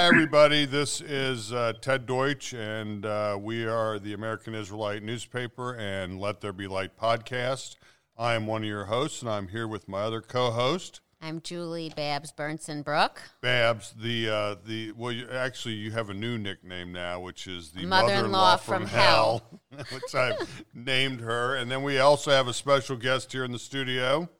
everybody. This is uh, Ted Deutsch, and uh, we are the American Israelite newspaper and Let There Be Light podcast. I am one of your hosts, and I'm here with my other co-host, I'm Julie Babs Burnson Brook. Babs. The uh, the well, you, actually, you have a new nickname now, which is the Mother-in-law from hell. which I've named her. And then we also have a special guest here in the studio.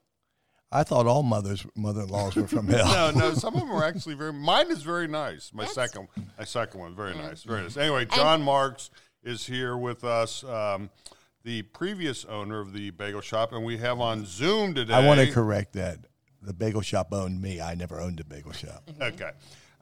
I thought all mothers mother-in-laws were from hell. No, no, some of them are actually very. Mine is very nice. My That's- second, my second one, very nice, very nice. Anyway, John Marx is here with us, um, the previous owner of the bagel shop, and we have on Zoom today. I want to correct that. The bagel shop owned me. I never owned a bagel shop. Okay.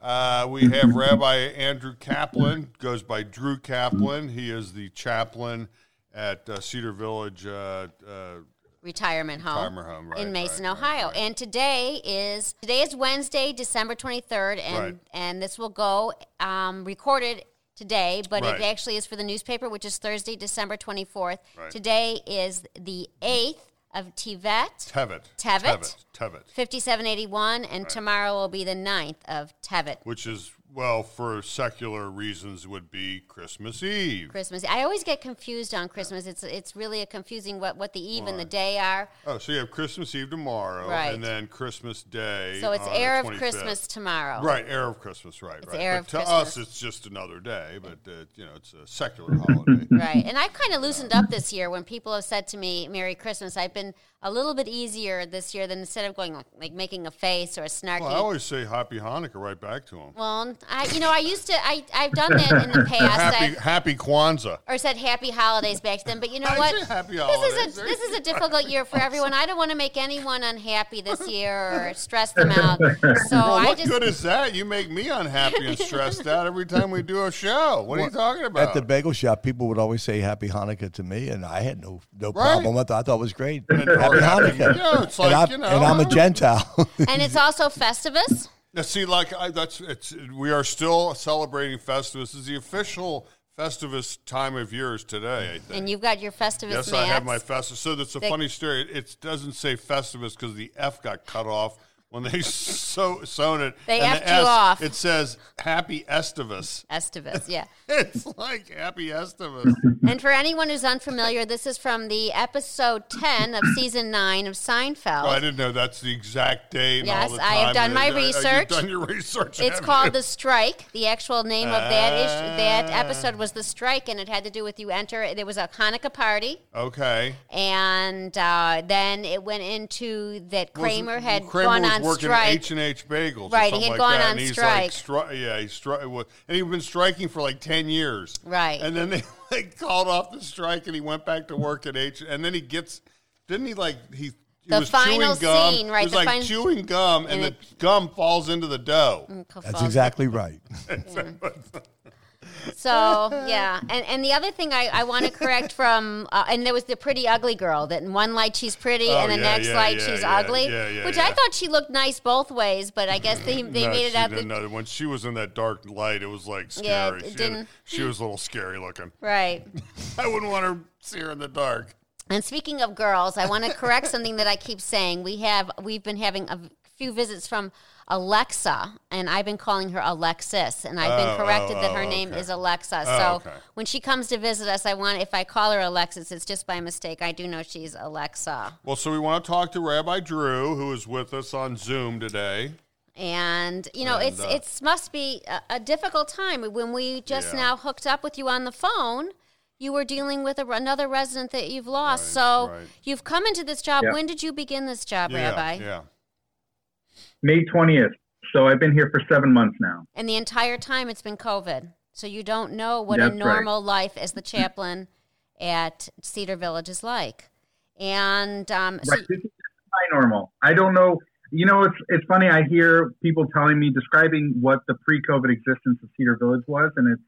Uh, we have Rabbi Andrew Kaplan, goes by Drew Kaplan. He is the chaplain at uh, Cedar Village uh, uh, Retirement home, Retirement home, right, in Mason, right, Ohio. right. And today is today is Wednesday, December 23rd, and and this will go um, recorded today, but it actually is for the newspaper, which is Thursday, December 24th. Right. Today is the 8th of Tevet, Tevet. Tevet? Tevet. Tevet. 5781, and tomorrow will be the 9th of Tevet. Which is, well, for secular reasons, would be Christmas Eve. Christmas. I always get confused on Christmas. It's it's really a confusing what, what the eve and the day are. Oh, so you have Christmas Eve tomorrow, Right. and then Christmas Day. So it's Erev Christmas tomorrow. Right, Erev Christmas, right, right. Erev but to Christmas. us, it's just another day, but uh, you know, it's a secular holiday. Right. And I've kind of loosened up this year when people have said to me, Merry Christmas. I've been a little bit easier this year than instead of going like, like making a face or a snarky. Well, I always say Happy Hanukkah right back to them. Well, I, you know, I used to, I, I've done that in the past. Happy I've- Happy Kwanzaa. or said happy holidays back then. But you know I what? say happy this holidays. is a this is a difficult year for everyone. I don't want to make anyone unhappy this year or stress them out. So Well, I what just good is that? You make me unhappy and stressed out every time we do a show. What are you talking about? At the bagel shop, people would always say Happy Hanukkah to me, and I had no no Right. problem with it. I thought it was great. And- Happy oh, or happy- Hanukkah. yeah, it's and, like, I, you know, and I'm a Gentile. and it's also Festivus. Now, see, like I, that's it's. We are still celebrating Festivus. This is the official Festivus time of year is today. I think. And you've got your Festivus yes, mats. I have my Festivus. So that's a They- funny story. It, it doesn't say Festivus because the F got cut off when they so sewn it. They and F'd the you S, off. It says Happy Estivus. Estivus, yeah. It's like Happy Estivus. And for anyone who's unfamiliar, this is from the episode 10 of season 9 of Seinfeld. Oh, I didn't know that's the exact date. Yes, all the I have time. done my Uh, uh, research. You've done your research. It's called you? The Strike. The actual name of that issue, that Ah. episode was The Strike, and it had to do with you enter. There was a Hanukkah party, Okay. and uh, then it went into that Kramer Was- had Kramer gone was on working strike. H and H Bagels. or Right, he had like gone that, on and he's strike. Like, stri- yeah, he stri- and he'd been striking for like ten years. Right. and then they like called off the strike, and he went back to work at H. And then he gets, didn't he like he? he The was final chewing gum. scene, right, He was the like fin- chewing gum, and, and the it- gum falls into the dough. Mm, That's exactly right. So yeah, and and the other thing I, I want to correct from uh, and there was the pretty ugly girl that in one light she's pretty Oh, and the yeah, next yeah, light yeah, she's yeah, ugly, yeah, yeah, which I thought she looked nice both ways, but I guess they they No, made it out that know. When she was in that dark light, it was like Yeah, scary. it she, didn't- she was a little scary looking. right. I wouldn't want to see her in the dark. And speaking of girls, I want to correct something that I keep saying. We have we've been having a few visits from Alexa, and I've been calling her Alexis, and I've Oh, been corrected oh, that her oh, name okay. is Alexa. Oh, so okay. when she comes to visit us, I want if I call her Alexis, it's just by mistake. I do know she's Alexa. Well, so we want to talk to Rabbi Drew, who is with us on Zoom today. And you know, And, it's uh, it's must be a, a difficult time when we just Yeah. now hooked up with you on the phone. You were dealing with a, another resident that you've lost. Right, so right. you've come into this job. Yeah. When did you begin this job, Yeah, Rabbi? yeah. May 20th. So I've been here for seven months now. And the entire time it's been COVID. So you don't know what a That's right. normal life as the chaplain at Cedar Village is like. And um, so Right. This is my normal. I don't know. You know, it's it's funny. I hear people telling me describing what the pre-COVID existence of Cedar Village was, and it's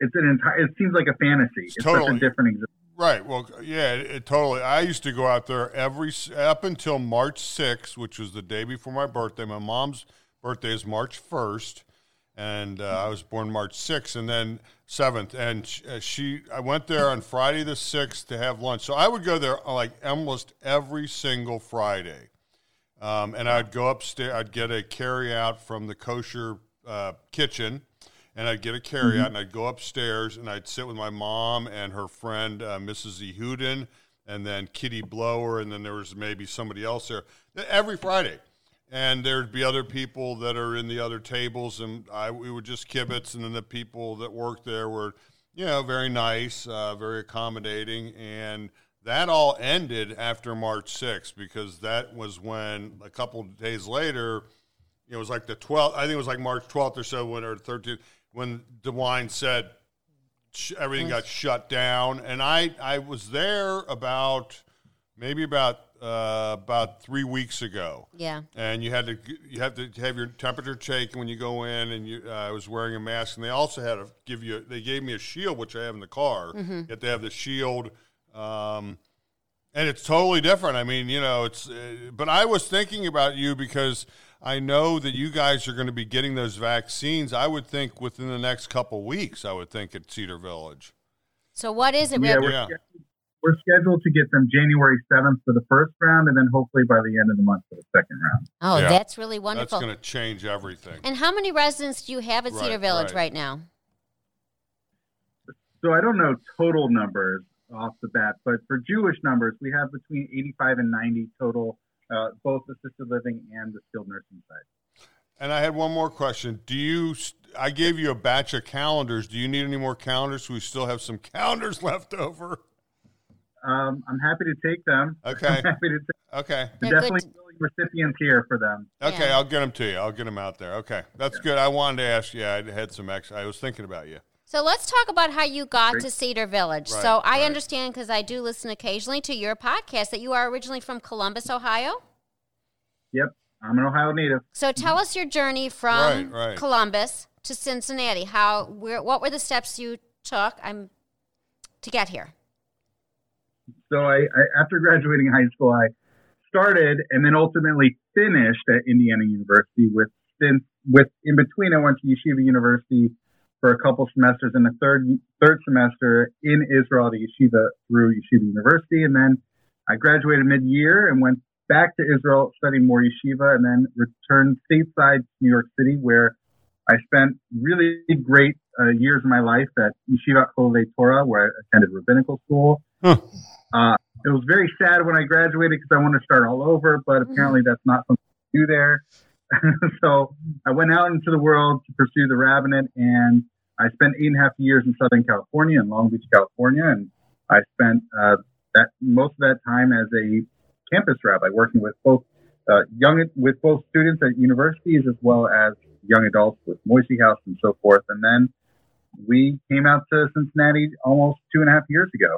it's an entire. It seems like a fantasy. It's, such totally. a different existence. Right. Well, yeah, it, it totally. I used to go out there every up until March 6th, which was the day before my birthday. My mom's birthday is March 1st, and uh, I was born March 6th, and then 7th. And sh- uh, she, I went there on Friday the 6th to have lunch. So I would go there uh, like almost every single Friday. Um, and I'd go upstairs. I'd get a carry out from the kosher uh, kitchen, and I'd get a carryout, and I'd go upstairs, and I'd sit with my mom and her friend uh, Mrs. Ehuden, and then Kitty Blower, and then there was maybe somebody else there every Friday. And there'd be other people that are in the other tables, and I we were just kibitz, and then the people that worked there were, you know, very nice, uh, very accommodating, and that all ended after March 6th because that was when a couple of days later, it was like the 12th, I think it was like March 12th or so, when or 13th, when DeWine said sh- everything got shut down. And I, I was there about maybe about uh, about three weeks ago. Yeah. And you had to you have to have your temperature taken when you go in, and you, uh, I was wearing a mask, and they also had to give you. They gave me a shield, which I have in the car. You have to have the shield, um, and it's totally different. I mean, you know, it's. Uh, but I was thinking about you because I know that you guys are going to be getting those vaccines. I would think within the next couple weeks. I would think at Cedar Village. So what is it? Yeah, we're, Yeah. scheduled, we're scheduled to get them January 7th for the first round, and then hopefully by the end of the month for the second round. oh, Yeah. that's really wonderful. That's going to change everything. and how many residents do you have at Cedar Village right. right now? So I don't know total numbers off the bat, but for Jewish numbers, we have between 85 and 90 total, uh, both assisted living and the skilled nursing side. And I had one more question. Do you? I gave you a batch of calendars. Do you need any more calendars? We still have some calendars left over. Um, I'm happy to take them. Okay. I'm happy to take Okay. They're definitely good. willing recipients here for them. Okay. Yeah. I'll get them to you. I'll get them out there. Okay. That's good. I wanted to ask you. I had some extra. I was thinking about you. So let's talk about how you got Great. to Cedar Village. Right, so I right. understand because I do listen occasionally to your podcast that you are originally from Columbus, Ohio. Yep, I'm an Ohio native. So tell us your journey from Right, right. Columbus to Cincinnati. How where what were the steps you took I'm to get here? So I, I after graduating high school, I started and then ultimately finished at Indiana University with stints with in between I went to Yeshiva University for a couple semesters and the third third semester in Israel to Yeshiva through Yeshiva University and then I graduated mid year and went back to Israel studying more Yeshiva and then returned stateside to New York City where I spent really great uh, years of my life at Yeshiva Chovevei Torah where I attended rabbinical school. Huh. Uh, it was very sad when I graduated because I wanted to start all over, but apparently that's not something to do there. so I went out into the world to pursue the rabbinate, and I spent eight and a half years in Southern California, in Long Beach, California, and I spent uh, that most of that time as a campus rabbi, working with both uh, young with both students at universities as well as young adults with Moishe House and so forth. And then we came out to Cincinnati almost two and a half years ago.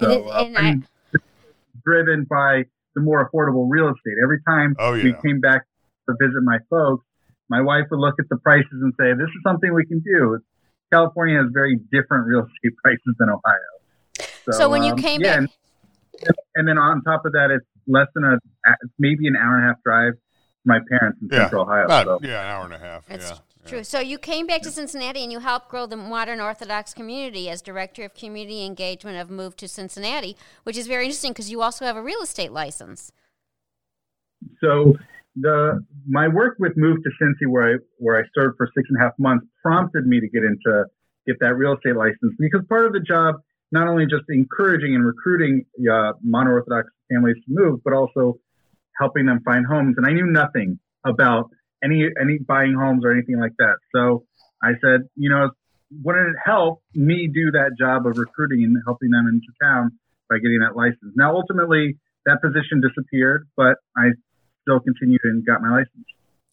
So, uh, I- driven by the more affordable real estate. Every time Oh, we came back to visit my folks, my wife would look at the prices and say, "This is something we can do." California has very different real estate prices than Ohio. So when you um, came yeah, back- and, and then on top of that, it's less than a maybe an hour and a half drive to my parents in Yeah. Central Ohio. About, so yeah, an hour and a half. That's yeah. true. So you came back to Cincinnati and you helped grow the modern Orthodox community as director of community engagement of Move to Cincinnati, which is very interesting because you also have a real estate license. So the my work with Move to Cincy, where I where I served for six and a half months, prompted me to get into get that real estate license because part of the job not only just encouraging and recruiting uh, mono-orthodox families to move, but also helping them find homes. And I knew nothing about any any buying homes or anything like that. So I said, you know, wouldn't it help me do that job of recruiting and helping them into town by getting that license? Now, ultimately, that position disappeared, but I still continued and got my license.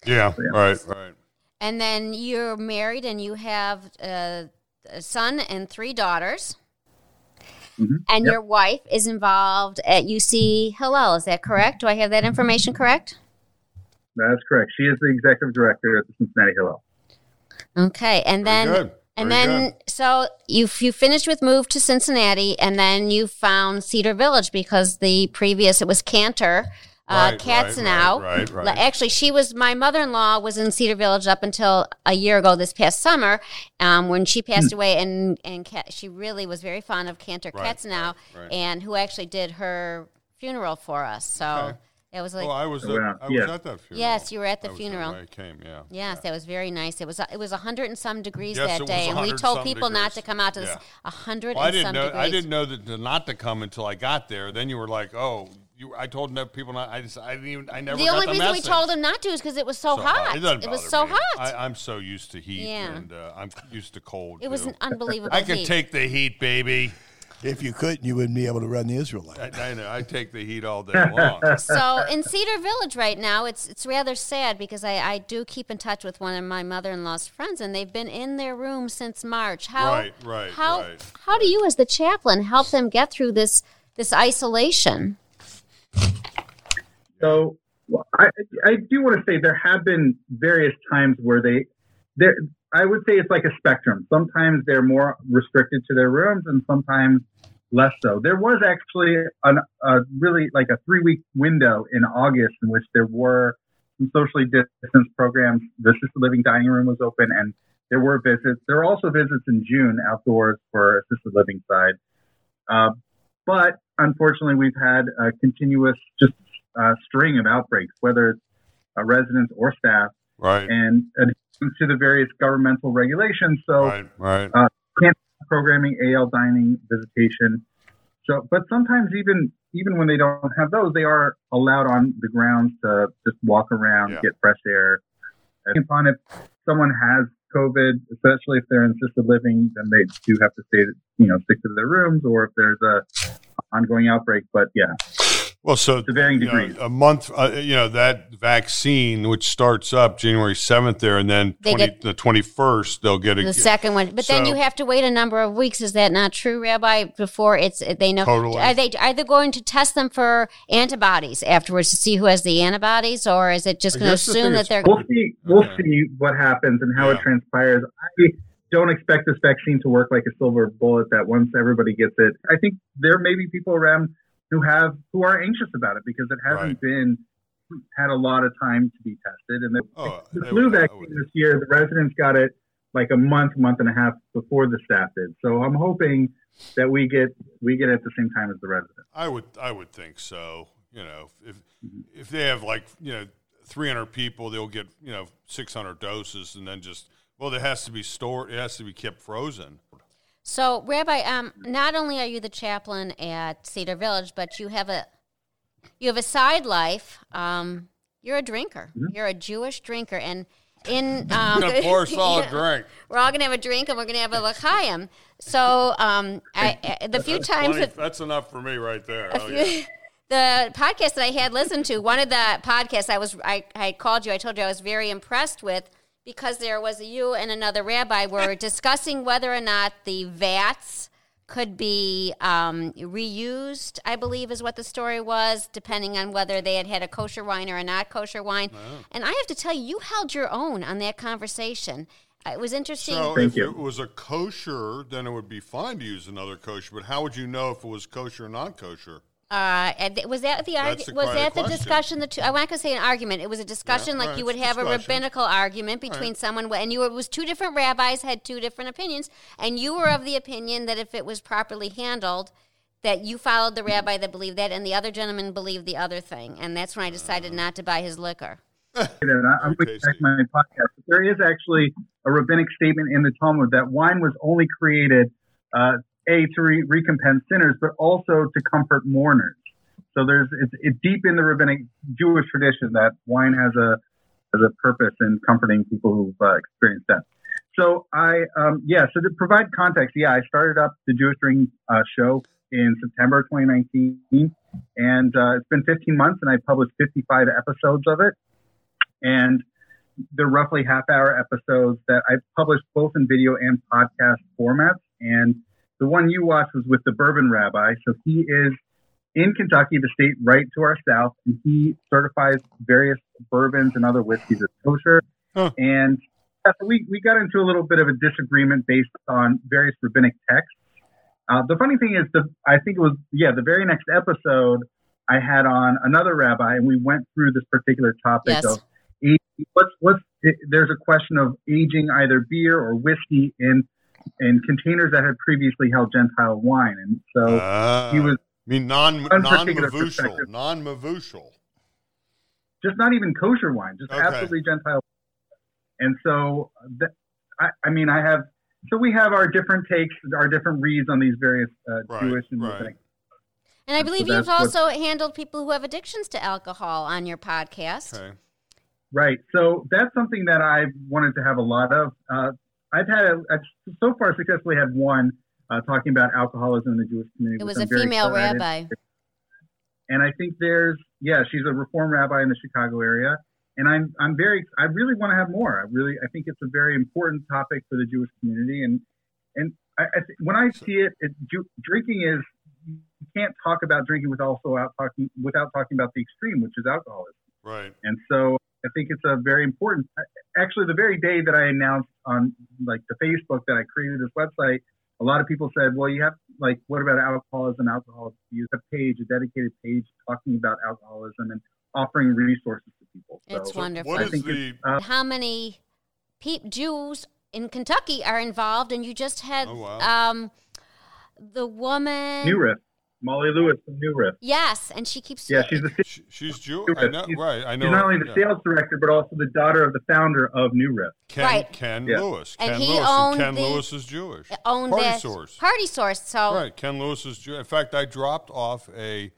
Yeah, Yeah. right, right. And then you're married and you have uh, a son and three daughters. Mhm. And Yep. your wife is involved at UC Hillel. Is that correct? Do I have that information correct? That's correct. She is the executive director at the Cincinnati Hillel. Okay. And Very then good. And Very then, good. so you you finished with move to Cincinnati, and then you found Cedar Village because the previous it was Cantor, uh, Right, Katzenau. right, right, right, right. Actually, she was my mother in law was in Cedar Village up until a year ago this past summer, um, when she passed Hmm. away, and and Ca- she really was very fond of Cantor Right, Katzenau, right, right. and who actually did her funeral for us. So. Okay. It was like oh, I was. At, Wow. I was Yeah. at that funeral. Yes, you were at the I was funeral. I came. Yeah. Yes, that was very nice. It was it was a hundred and some degrees Yes, that it was day, and we told some people not to come out to this Yeah. a hundred Well, I didn't some know. degrees. I didn't know that to not to come until I got there. Then you were like, "Oh, you." I told no people not. I just. I didn't even. I never. the got only the reason we told them not to is because it was so, So hot. It, doesn't was bother so me. hot. I, I'm so used to heat, Yeah. and uh, I'm used to cold. it was an unbelievable I can heat. take the heat, baby. If you couldn't, you wouldn't be able to run the Israelite. I, I know. I take the heat all day long. so in Cedar Village right now, it's it's rather sad because I, I do keep in touch with one of my mother-in-law's friends, and they've been in their room since March. How Right, right, how right, how do you, as the chaplain, help them get through this this isolation? So I, I do want to say there have been various times where they, there. I would say it's like a spectrum. Sometimes they're more restricted to their rooms, and sometimes less so. There was actually an, a really like a three week window in August in which there were some socially distanced programs. The assisted living dining room was open, and there were visits. There were also visits in June outdoors for assisted living side. Uh, but unfortunately, we've had a continuous just uh, string of outbreaks, whether it's uh, residents or staff, Right. and adhering to the various governmental regulations. So Right. Right. programming, AL dining, visitation. So, but sometimes even even when they don't have those, they are allowed on the grounds to just walk around, Yeah. get fresh air. And upon if someone has COVID, especially if they're in assisted living, then they do have to stay, you know, stick to their rooms, or if there's a ongoing outbreak. But yeah, Well, so to varying you know, a month, uh, you know, that vaccine, which starts up January 7th there, and then 20, get- the 21st, they'll get a The second one, but then you have to wait a number of weeks. Is that not true, Rabbi? Before it's they know Totally. are they are they going to test them for antibodies afterwards to see who has the antibodies, or is it just going to guess the assume thing that is- they're We'll see. We'll Okay. see what happens and how Yeah. it transpires. I don't expect this vaccine to work like a silver bullet. That once everybody gets it, I think there may be people around who have who are anxious about it because it hasn't Right. been had a lot of time to be tested. And the, Oh, the flu would- vaccine this year, the residents got it like a month, month and a half before the staff did. So I'm hoping that we get we get it at the same time as the residents. I would, I would think so. You know, if Mm-hmm. if they have like you know 300 people, they'll get you know 600 doses, and then just well, it has to be stored. It has to be kept frozen. So, Rabbi, um, not only are you the chaplain at Cedar Village, but you have a you have a side life. Um, you're a drinker. Mm-hmm. You're a Jewish drinker, and in um, I'm gonna pour a solid Yeah. drink. we're all gonna have a drink, and we're gonna have a l'chaim. So, um, I, I- the few That's times plenty- that that's enough for me right there. Oh, you- yeah. the podcast that I had listened to, one of the podcasts I was I, I had called you, I told you I was very impressed with because there was a you and another rabbi were discussing whether or not the vats could be um, reused. I believe is what the story was, depending on whether they had had a kosher wine or a not kosher wine. And I have to tell you, you held your own on that conversation. Uh, It was interesting. So Thank if you. it was a kosher, then it would be fine to use another kosher. But how would you know if it was kosher or not kosher? Uh, and th- was that the That's argu- the was quite a that the question. discussion? The two, I'm not going to say an argument. It was a discussion, like right, you would it's have a rabbinical argument between someone, and you were, it was two different rabbis had two different opinions, and you were of the opinion that if it was properly handled, that you followed the rabbi that believed that, and the other gentleman believed the other thing, and that's when I decided not to buy his liquor. and I, I'm going to check my podcast. But there is actually a rabbinic statement in the Talmud that wine was only created, uh, a to re- recompense sinners, but also to comfort mourners. So there's it's, it's deep in the rabbinic Jewish tradition that wine has a has a purpose in comforting people who've uh, experienced death. So I um, yeah. So to provide context, yeah, I started up the Jewish Ring uh, show in September 2019, and uh, it's been 15 months, and I published 55 episodes of it and they're roughly half hour episodes that I've published both in video and podcast formats. And the one you watched was with the Bourbon Rabbi. So he is in Kentucky, the state right to our south, and he certifies various bourbons and other whiskeys as kosher. Huh. And so we, we got into a little bit of a disagreement based on various rabbinic texts. Uh, the funny thing is, the I think it was yeah the very next episode I had on another rabbi, and we went through this particular topic Yes. of aging. What's what's it, there's a question of aging either beer or whiskey in in containers that had previously held Gentile wine, and so Uh, he was I mean non One non particular mevushal, non mevushal. just not even kosher wine, just Okay. absolutely Gentile. And so, th- I, I mean, I have. So we have our different takes, our different reads on these various uh, Right, Jewish and right. Rabbinic And I believe that's you've also handled people who have addictions to alcohol on your podcast. Okay. Right. So that's something that I've wanted to have a lot of. Uh, I've had, a, I've so far successfully had one uh, talking about alcoholism in the Jewish community. It was I'm a female rabbi. And I think there's, yeah, she's a Reform rabbi in the Chicago area. And I'm, I'm very, I really want to have more. I really, I think it's a very important topic for the Jewish community. And, and I, I th- when I see it, it Ju- drinking is, you can't talk about drinking without also out talking, without talking about the extreme, which is alcoholism. Right. And so I think it's a very important. Actually, the very day that I announced on like the Facebook that I created this website, a lot of people said, "Well, you have like, what about alcoholism? Alcohol abuse? A page, a dedicated page talking about alcoholism and offering resources to people." So It's wonderful. I think the it's, uh, How many pe- Jews in Kentucky are involved? And you just had Oh, wow. um, the woman. New Riff, Molly Lewis from New Riff. Yes, and she keeps. Yeah, she's the Sh- she's Jewish. I know, She's- right? I know. she's not only the yeah. sales director but also the daughter of the founder of New Riff. Ken, Right. Ken Yeah. Lewis. And Ken he Lewis. owned and Ken the- Lewis is Jewish. owned Party that source. Party source. So Right. Ken Lewis is Jewish. In fact, I dropped off a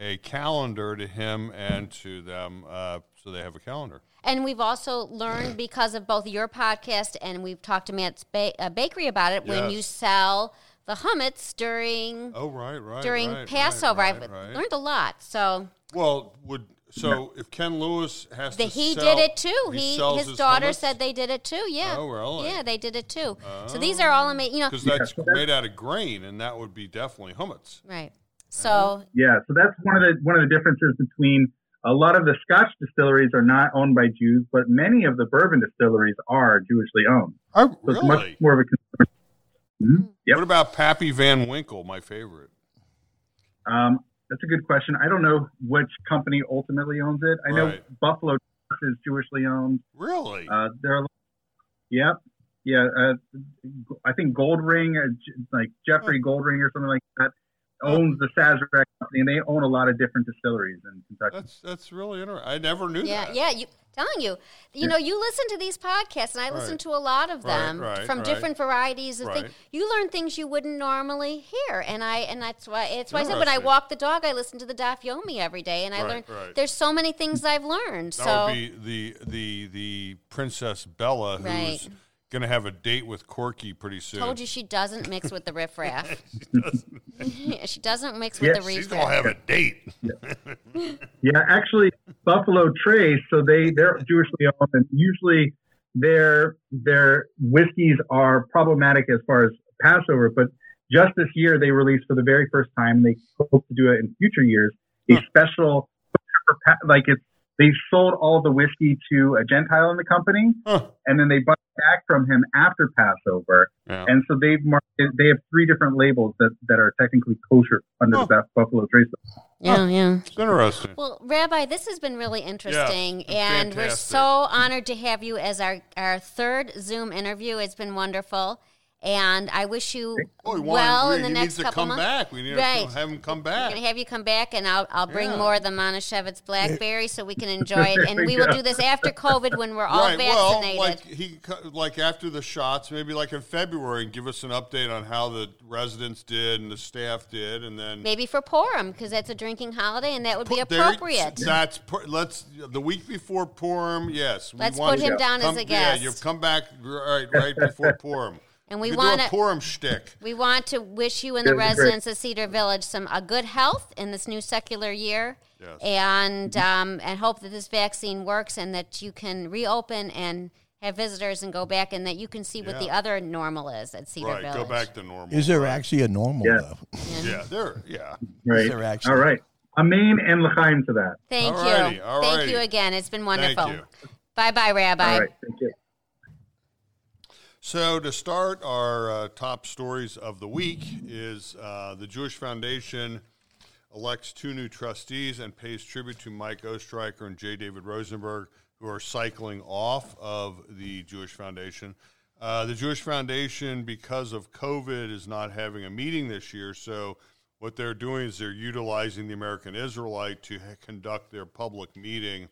a calendar to him and to them, uh, so they have a calendar. And we've also learned because of both your podcast and we've talked to Matt's ba- uh, Bakery about it when you sell the chametz during Oh, right, right. during right, right, Passover. right, I've right. learned a lot. So Well, would so if Ken Lewis has the, to he sell- did it too. he He, sells his daughter hummus? said they did it too. Yeah. Oh, really? Yeah, they did it too. So oh. these are all amazing. You know, because that's made out of grain, and that would be definitely chametz. right. Uh-huh. So Yeah, so that's one of the one of the differences between a lot of the Scotch distilleries are not owned by Jews, but many of the bourbon distilleries are Jewishly owned. Oh, So it's much more of a consumer. Mhm. Yep. What about Pappy Van Winkle, my favorite? Um, that's a good question. I don't know which company ultimately owns it. I know Buffalo is Jewishly owned. Really? Uh, there are, yep, yeah. Uh, I think Goldring, uh, J- like Jeffrey Goldring or something like that, Oh. owns the Sazerac company, and they own a lot of different distilleries in Kentucky. that's that's really interesting. I never knew yeah, that. yeah. You telling you, you know, you listen to these podcasts, and I listen Right. to a lot of them right, from right. different varieties of Right. things. You learn things you wouldn't normally hear, and I and that's why it's why I said when I walk the dog, I listen to the Daf Yomi every day, and I Right, learn right. there's so many things I've learned. That so would be the the the Princess Bella, who's Right. Going to have a date with Corky pretty soon. told you she doesn't mix with the riffraff. yeah, she doesn't mix Yeah, with the She's going to have a date. Yeah, actually, Buffalo Trace. So they they're Jewishly owned, and usually their their whiskeys are problematic as far as Passover. But just this year, they released for the very first time. They hope to do it in future years. A special, like it's they sold all the whiskey to a Gentile in the company, Huh. and then they bought it back from him after Passover. Yeah. And so they've marketed, they have three different labels that, that are technically kosher under Oh. the Buffalo Trace. Yeah, yeah. It's interesting. Well, Rabbi, this has been really interesting, it's and we're so honored to have you as our, our third Zoom interview. It's been wonderful, and I wish you Oh, he well he in the needs next to couple come months. back. We need Right. to have him come We're back. gonna have you come back, and I'll I'll bring Yeah. more of the Manischewitz blackberry so we can enjoy it, and we will do this after COVID when we're all right. Well, vaccinated. like he like after the shots, maybe like in February, and give us an update on how the residents did and the staff did, and then Maybe for Purim because that's a drinking holiday, and that would be Put- there- appropriate. That's let's the week before Purim. Yes, Let's want put him down as come- a guest. Yeah, you come back right right before Purim. And we wanna- do a Purim shtick. We want to wish you and the That'd great. residents of Cedar Village some a good health in this new secular year, Yes. and um, and hope that this vaccine works and that you can reopen and have visitors and go back and that you can see what the other normal is at Cedar Right, Village. go back to normal. Is there right. actually a normal Yeah. though? Yeah, there. Yeah. Right. there actually? All right. Amen and l'chaim to that. Thank Alrighty, you. Thank you again. It's been wonderful. Bye bye, Rabbi. All right. Thank you. So, to start our uh, top stories of the week is uh, the Jewish Foundation elects two new trustees and pays tribute to Mike Ostreicher and J. David Rosenberg, who are cycling off of the Jewish Foundation. Uh, the Jewish Foundation, because of COVID, is not having a meeting this year. So, what they're doing is they're utilizing the American Israelite to ha- conduct their public meeting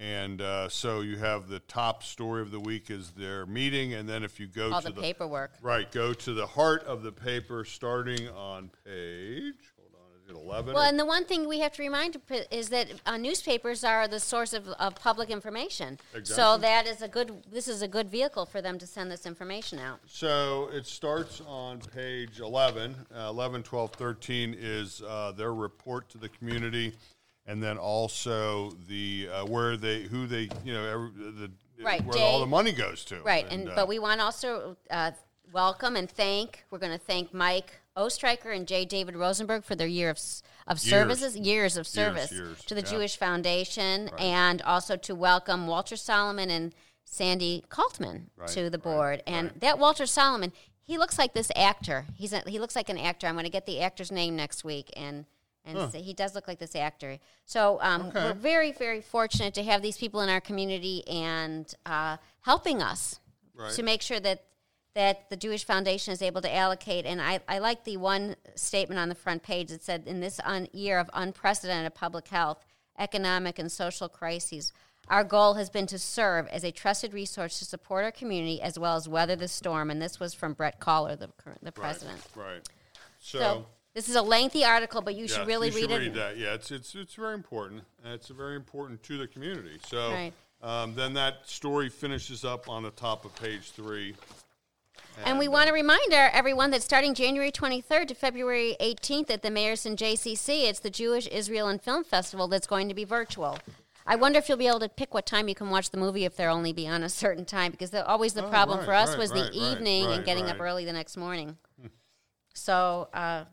And uh, so you have the top story of the week is their meeting, and then if you go All to the paperwork. right, go to the heart of the paper, starting on page. Hold on, is it eleven? Well, and the one thing we have to remind is that uh, newspapers are the source of, of public information. Exactly. So that is a good. This is a good vehicle for them to send this information out. So it starts on page 11. Uh, 11, 12, 13 is uh, their report to the community, and then also the uh, where they, who they, you know, every, the Right, where all the money goes to. Right, and, uh, but we want to also uh, welcome and thank. We're going to thank Mike Ostreicher and J. David Rosenberg for their year of of Years. services, years of service years, to the yeah. Jewish Foundation, and also to welcome Walter Solomon and Sandy Kaltman Right, to the right, board. And right. that Walter Solomon, he looks like this actor. He's a, he looks like an actor. I'm going to get the actor's name next week and. And say he does look like this actor. So um, Okay. we're very, very fortunate to have these people in our community and uh, helping us Right. to make sure that that the Jewish Foundation is able to allocate. And I, I like the one statement on the front page that said, in this un- year of unprecedented public health, economic, and social crises, our goal has been to serve as a trusted resource to support our community as well as weather the storm. And this was from Brett Caller, the, current, the right, president. Right. So, So this is a lengthy article, but you should really you should read read it. that. Yeah, it's it's it's very important. and It's very important to the community. So Right. um, then that story finishes up on the top of page three. And we want to remind our, everyone that starting January 23rd to February 18th at the Mayerson JCC, it's the Jewish Israel and Film Festival that's going to be virtual. I wonder if you'll be able to pick what time you can watch the movie if they'll only be on a certain time, because the, always the Oh, problem right, for us right, was right, the right, evening and right, getting up right. early the next morning. So, uh,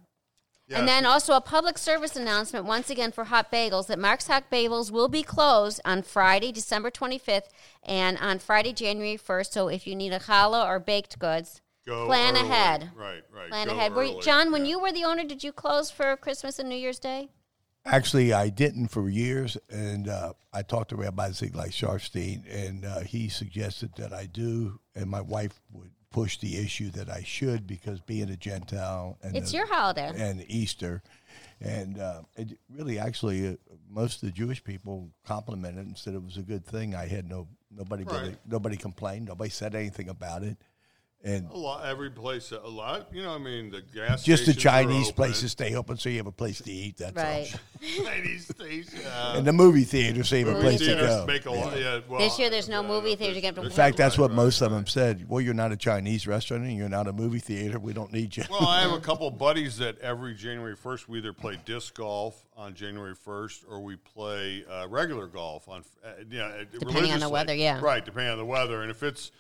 Yeah, and then also a public service announcement once again for Hot Bagels that Marx Hot Bagels will be closed on Friday, December 25th, and on Friday, January 1st. So if you need a challah or baked goods, go plan early. ahead. Right, right. plan go ahead. Were you. John, when Yeah. you were the owner, did you close for Christmas and New Year's Day? Actually, I didn't for years, and uh, I talked to Rabbi Ziegler Sharfstein, and uh, he suggested that I do, and my wife would push the issue that I should because being a Gentile and It's the- your holiday. and Easter, and uh, it really actually uh, most of the Jewish people complimented it and said it was a good thing. I had no nobody really, nobody complained, nobody said anything about it, and A lot, every place, a lot. You know, I mean, the gas. just the Chinese open. places stay open so you have a place to eat. That's Right. all. Chinese station. Uh, And the movie theater so you have a Movie place to theaters go. make a lot. Yeah, well, This year there's no uh, movie theaters. You there's- have to- In fact, that's what Right, most of them said. Well, you're not a Chinese restaurant and you're not a movie theater. We don't need you. Well, I have a couple buddies that every January 1st we either play disc golf on January 1st or we play uh, regular golf on, uh, yeah, Depending on the weather, yeah. Right, depending on the weather. And if it's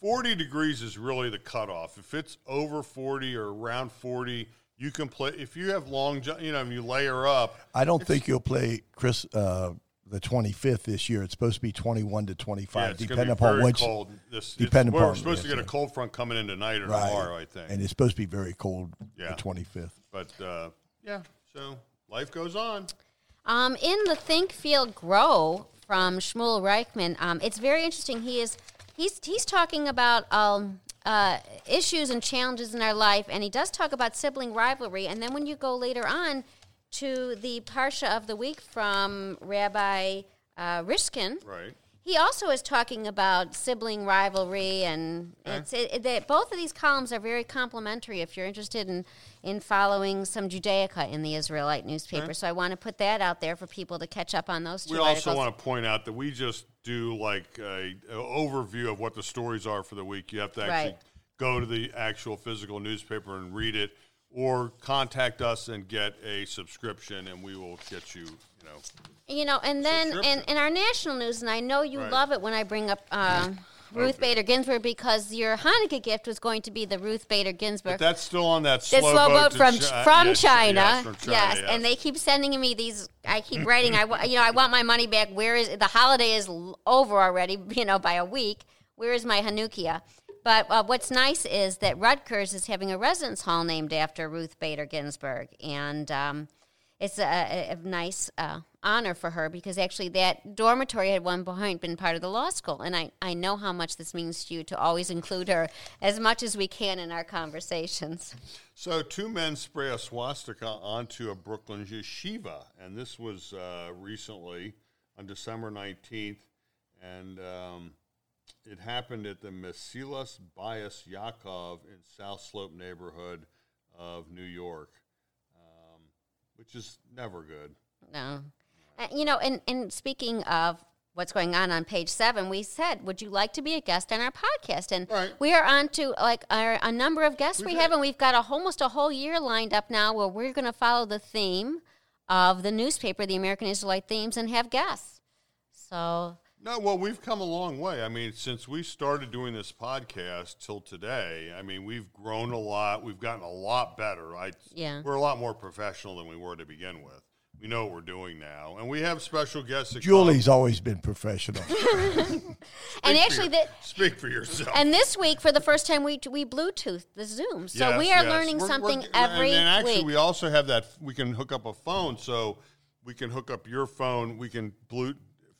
40 degrees is really the cutoff. If it's over 40 or around 40, you can play. If you have long, you know, if you layer up, I don't think you'll play Chris uh, the 25th this year. It's supposed to be 21 to 25, it's going to depending upon which. cold. This, depending it's, we're supposed to get a cold front coming in tonight or Right. tomorrow, I think. And it's supposed to be very cold Yeah. the 25th. but uh, yeah, so life goes on. Um, in the Think, Feel, Grow from Shmuel Reichman, um, it's very interesting. He is he's he's talking about um, uh, issues and challenges in our life, and he does talk about sibling rivalry. And then when you go later on to the parsha of the week from Rabbi uh, Riskin, Right. he also is talking about sibling rivalry, and it's it, it, they, both of these columns are very complementary. If you're interested in in following some Judaica in the Israelite newspaper, so I want to put that out there for people to catch up on those two We also want to point out that we just do like a, a overview of what the stories are for the week. You have to actually Right. go to the actual physical newspaper and read it, or contact us and get a subscription, and we will get you, you know. You know, and then in, Subscription. in our national news, and I know you Right. love it when I bring up uh, Ruth Okay. Bader Ginsburg because your Hanukkah gift was going to be the Ruth Bader Ginsburg. But that's still on that slow, the slow boat to from Chi- from yes, China. Yes, from China, yes, yes. and they keep sending me these. I keep writing. I you know I want my money back. Where is the holiday is over already? You know by a week. Where is my Hanukkah? But uh, what's nice is that Rutgers is having a residence hall named after Ruth Bader Ginsburg, and um, it's a, a, nice uh, honor for her because actually that dormitory had one point been part of the law school, and I, I know how much this means to you to always include her as much as we can in our conversations. So, two men spray a swastika onto a Brooklyn yeshiva, and this was uh, recently on December 19th, and um, it happened at the Mesilas Bias Yakov in South Slope neighborhood of New York, which is never good. No. Uh, you know, and, and speaking of what's going on on page seven, we said, would you like to be a guest on our podcast? And Right. we are on to like our, a number of guests we We've have, had- and we've got a, almost a whole year lined up now where we're going to follow the theme of the newspaper, the American Israelite Themes, and have guests. So, No, well, we've come a long way. I mean, since we started doing this podcast till today, I mean, we've grown a lot. We've gotten a lot better. I, Yeah. We're a lot more professional than we were to begin with. We know what we're doing now. And we have special guests. that come. Julie's always been professional. and actually, for, the, speak for yourself. and this week, for the first time, we we Bluetooth the Zoom. So Yes, we are yes. learning We're- something we're- every and, and actually, week. we also have that. We can hook up a phone, so we can hook up your phone. We can blue,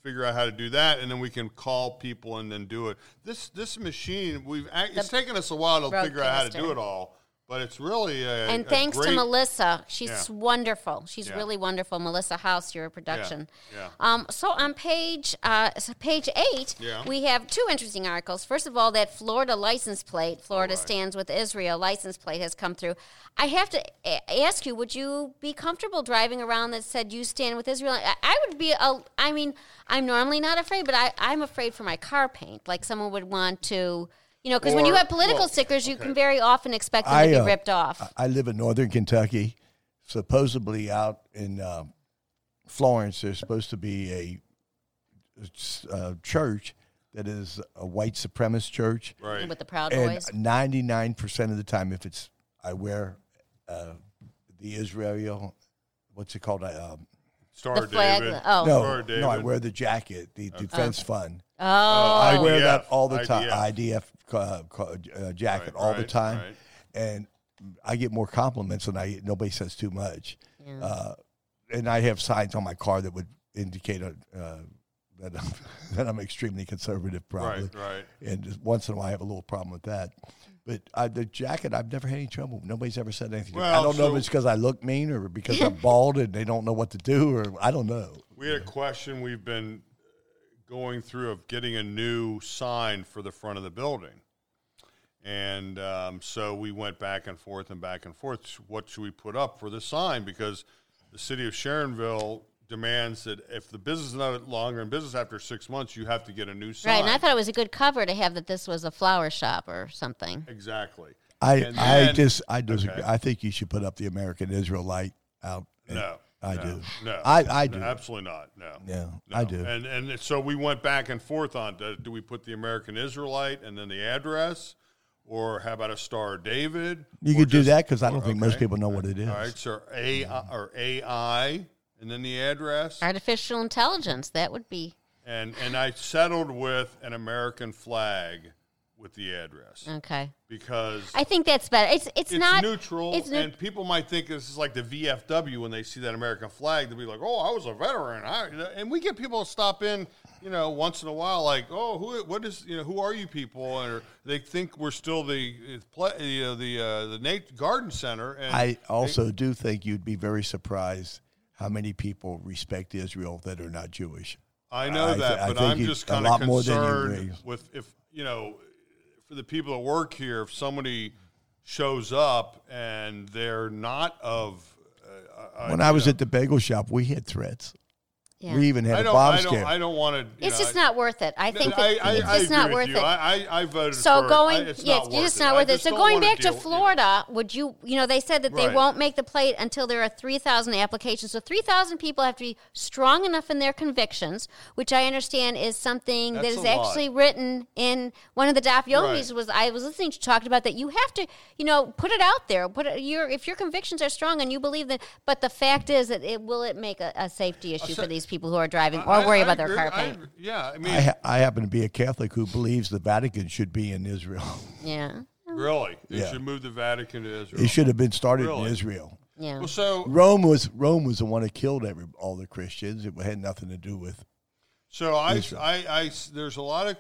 figure out how to do that, and then we can call people and then do it. This this machine, we've it's taken us a while to figure out how to do it all, but it's really a, and a thanks to Melissa, she's Yeah. wonderful. She's Yeah. really wonderful. Melissa House, your production. yeah. Um, so on page uh, so page eight, Yeah. we have two interesting articles. First of all, that Florida license plate, Florida right. stands with Israel license plate has come through. I have to a- ask you, would you be comfortable driving around that said you stand with Israel? I, I would be. A, I mean, I'm normally not afraid, but I, I'm afraid for my car paint. Like someone would want to. You know, because when you have political well, stickers, you okay. can very often expect them I, to be uh, ripped off. I live in northern Kentucky. Supposedly out in uh, Florence, there's supposed to be a, uh church that is a white supremacist church. right. with the Proud And Boys. 99% of the time, if it's, I wear uh, the Israel, what's it called? Uh, Um, Star The flag. David. Oh. no, Star no, I wear the jacket, the Defense Fund. Oh, I wear IDF, that all the time. IDF. IDF uh, uh, jacket Right, all the time, right. and I get more compliments than I. Nobody says too much, uh, and I have signs on my car that would indicate uh, uh, that I'm, that I'm extremely conservative, probably. Right, right. And just once in a while, I have a little problem with that. But uh, the jacket, I've never had any trouble. Nobody's ever said anything. to me. I don't know if it's because I look mean or because I'm bald and they don't know what to do, or I don't know. We had a question we've been going through of getting a new sign for the front of the building. And um, so we went back and forth and back and forth. What should we put up for the sign? Because the city of Sharonville demands that if the business is not longer in business after six months, you have to get a new sign. right. And I thought it was a good cover to have that this was a flower shop or something. exactly. I And I just I disagree. okay. I think you should put up the American Israelite out. No, I no, do. No, I I No, do. absolutely not. No, Yeah, No. I do. And and so we went back and forth on do, do we put the American Israelite and then the address, or how about a Star of David? You Or could do that because I don't or- think most people know what it is. All right, so A uh, or AI, and then the address, Artificial intelligence. That would be and and I settled with an American flag with the address okay. because I think that's better. It's it's, it's not neutral, It's neu- and people might think this is like the VFW when they see that American flag. They'll be like, "Oh, I was a veteran," I, and we get people to stop in, you know, once in a while, like, "Oh, who, what is, you know, who are you people?" Or they think we're still the, uh, you know, the uh, the Nate Garden Center. And I also do think you'd be very surprised how many people respect Israel that are not Jewish. I know I that, I but think I'm just a kind of lot more than you concerned with if you know, for the people that work here, if somebody shows up and they're not of. Uh, uh, When you I was know, at the bagel shop, we had threats. Yeah. We even had I a don't, bomb I don't. I don't want to. it's just not worth it. I think that I, I, it's I just not worth you. it. I, I, I voted So for going, it. I, it's yes, not you're worth just it. not worth it. So going back to deal- you know. Florida, would you, you know, they said that they Right. won't make the plate until there are 3,000 applications. So 3,000 people have to be strong enough in their convictions, which I understand is something that That's is a lot. actually written in one of the Daf Yomis Right. was I was listening to talked about that you have to, you know, put it out there. Put it, your if your convictions are strong and you believe that, but the fact is that it will it make a, a safety issue say- for these people who are driving or I- worry I about their agree. car I paint. yeah, I mean, I, ha- I happen to be a Catholic who believes the Vatican should be in Israel. yeah. really, they Yeah. should move the Vatican to Israel. It should have been started in Israel. Yeah. Well, so Rome was Rome was the one that killed every all the Christians. It had nothing to do with. So I, Israel. I, I, there's a lot of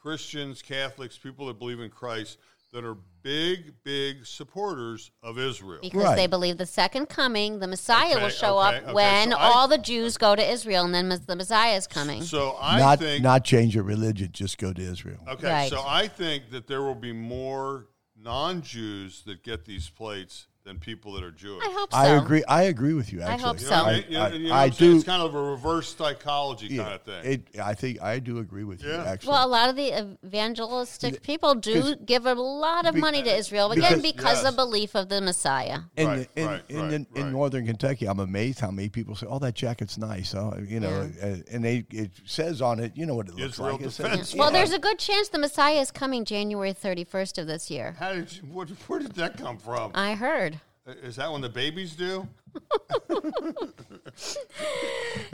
Christians, Catholics, people that believe in Christ that are big, big supporters of Israel. because Right. they believe the second coming, the Messiah Okay, will show okay, up okay. when So I- all the Jews go to Israel, and then the Messiah is coming. So I not think not change your religion, just go to Israel. Okay, Right. so I think that there will be more non-Jews that get these plates than people that are Jewish. I hope so. I agree. I agree with you. I Actually, hope You so. know what I, I, mean? You know, I- you know I what I'm saying? do. It's kind of a reverse psychology yeah, kind of thing. It, I think I do agree with you. Actually, Well, a lot of the evangelistic people do give a lot of be- money to Israel, again, because- because Yes. of belief of the Messiah. in, Right, in, right, in, right, in, in northern Kentucky, I'm amazed how many people say, "Oh, that jacket's nice." Oh, you know, uh, and they it says on it, you know what it looks Israel like. It says- Defense Well, there's a good chance the Messiah is coming January 31st of this year. How did you, what, where did that come from? I heard. Is that when the babies do?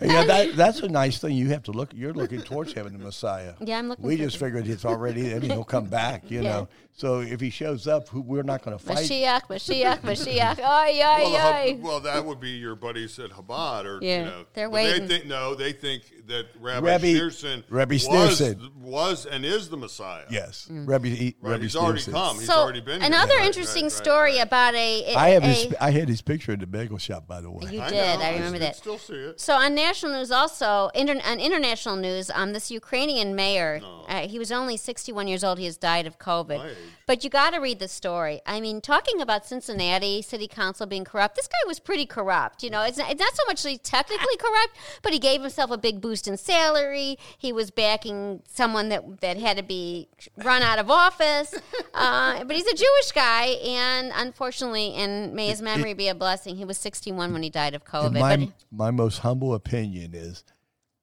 yeah, that, that's a nice thing. You have to look. You're looking towards having the Messiah. Yeah, I'm looking We just it. figured it's already, and he'll come back. You Yeah. know, so if he shows up, who- we're not going to fight. Mashiach, Mashiach, Mashiach. Ay, ay, Well, the ay. Well, that would be your buddies at Chabad, or Yeah, you know, they're but They waiting. think no, they think that Rabbi, Rabbi- Schneerson Rabbi was, was and is the Messiah. Yes, Mm. Rabbi, he, right. Rabbi He's already come. He's So, already been. another Right, interesting right, right, story right. about a. I have a- his. I had his picture in the bagel shop, by the way. You I did. know, I remember can that. Still see it. So on national news, also inter- on international news, um, this Ukrainian mayor, uh, he was only 61 years old. He has died of COVID. But you got to read the story. I mean, talking about Cincinnati city council being corrupt, this guy was pretty corrupt. You know, it's not, it's not so much that he's technically corrupt, but he gave himself a big boost in salary. He was backing someone that that had to be run out of office. Uh, but he's a Jewish guy, and unfortunately, and may his memory be a blessing. He was 61 when he died of COVID. My, but my most humble opinion is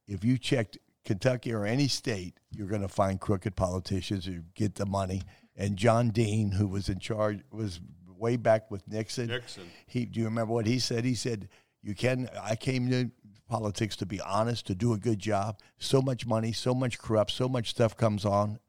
if you checked Kentucky or any state, you're going to find crooked politicians who get the money. And John Dean, who was in charge, was way back with Nixon. Nixon. He, do you remember what he said? He said, "You can. I came to politics to be honest, to do a good job. So much money, so much corrupt, so much stuff comes on.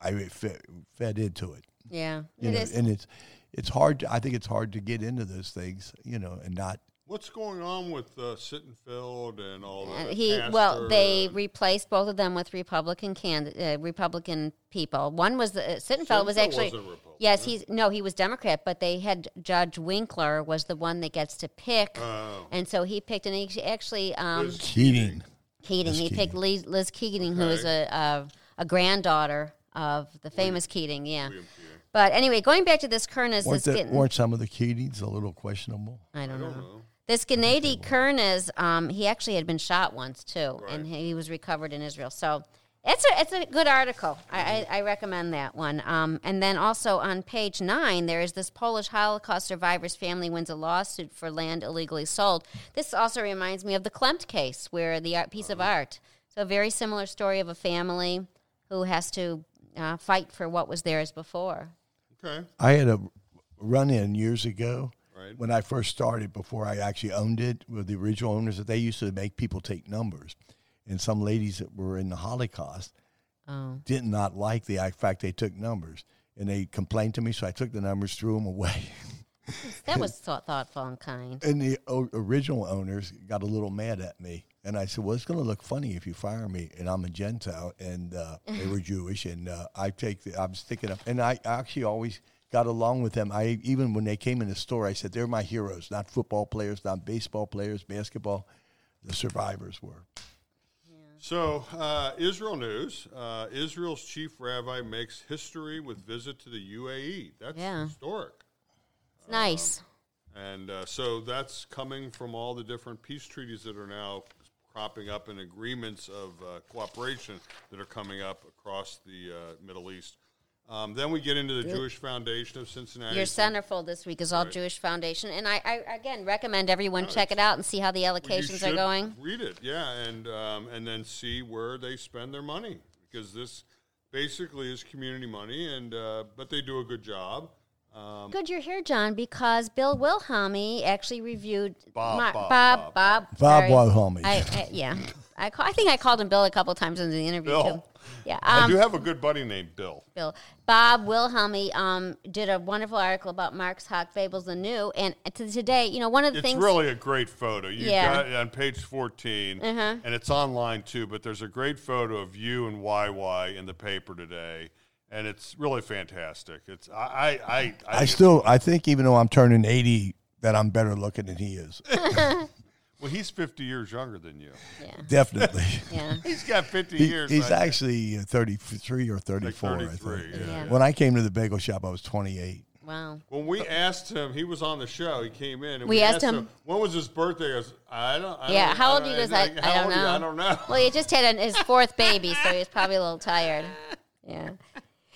I fed, fed into it. Yeah, You it know, is. and it's it's hard. To, I think it's hard to get into those things, you know, and not What's going on with uh, Sittenfeld and all Uh, that? he pastor well, they and- replaced both of them with Republican candid uh, Republican people. One was uh, Sittenfeld was Sittenfeld actually wasn't Republican, yes, he's no, he was Democrat, but they had Judge Winkler was the one that gets to pick, Oh. and so he picked, and he actually um, Liz Keating. Keating. Liz He picked Keating. Liz, Liz Keating, who is a, a a granddaughter of the famous Keating. Yeah. William Keating. But anyway, going back to this Kernes, Weren't, this the, getting, weren't some of the Keatings a little questionable? I don't, I don't know. know. This Gennady Kernes, um, he actually had been shot once too, Right. and he was recovered in Israel. So it's a it's a good article. I, I, I recommend that one. Um, and then also on page nine, there is this Polish Holocaust survivor's family wins a lawsuit for land illegally sold. This also reminds me of the Klimt case, where the art, piece of art. So a very similar story of a family who has to uh, fight for what was theirs before. Okay. I had a run in years ago Right. when I first started, before I actually owned it, with the original owners, that they used to make people take numbers. And some ladies that were in the Holocaust Oh. did not like the fact they took numbers. And they complained to me, so I took the numbers, threw them away. That was thought, thoughtful and kind. And the o- original owners got a little mad at me. And I said, well, it's going to look funny if you fire me. And I'm a Gentile, and uh, they were Jewish. And uh, I take the, I'm sticking up. And I actually always got along with them. I Even when they came in the store, I said, they're my heroes, not football players, not baseball players, basketball. The survivors were. So, uh, Israel news. Uh, Israel's chief rabbi makes history with visit to the UAE. That's Yeah. historic. It's nice. And uh, so that's coming from all the different peace treaties that are now cropping up and agreements of uh, cooperation that are coming up across the uh, Middle East. Um, then we get into the Jewish Foundation of Cincinnati. Your centerfold this week is all Right. Jewish Foundation, and I, I again recommend everyone No, check it out and see how the You allocations are going. Read it, yeah, and um, and then see where they spend their money because this basically is community money, and uh, but they do a good job. Um, Good you're here, John, because Bill Wilhelmy actually reviewed Bob, my- Bob, Bob, Bob. Bob, Bob sorry. Wilhelmy. I, I, yeah, I, call, I think I called him Bill a couple times in the interview Bill. too. Yeah, I um, do have a good buddy named Bill. Bill. Bob Wilhelmy um, did a wonderful article about Marx Hot Bagels the New, and to today, you know, one of the It's things. really a great photo. You Yeah. got it on page 14, and it's online too. But there's a great photo of you and YY in the paper today, and it's really fantastic. It's I I I, I, I still, I think even though I'm turning 80, that I'm better looking than he is. well, he's fifty years younger than you. Yeah. Definitely. Yeah. He's got fifty He- years. he's I actually uh, 33 or like 34, I think. yeah. Yeah. When I came to the bagel shop, I was 28. Wow. When we asked him, he was on the show. He came in, and We asked him- when was his birthday. He goes, I don't. I Yeah, don't- how old don't- he was, he's I- I don't old you?" know. I don't know. Well, he just had an, his fourth baby, so he's probably a little tired. Yeah.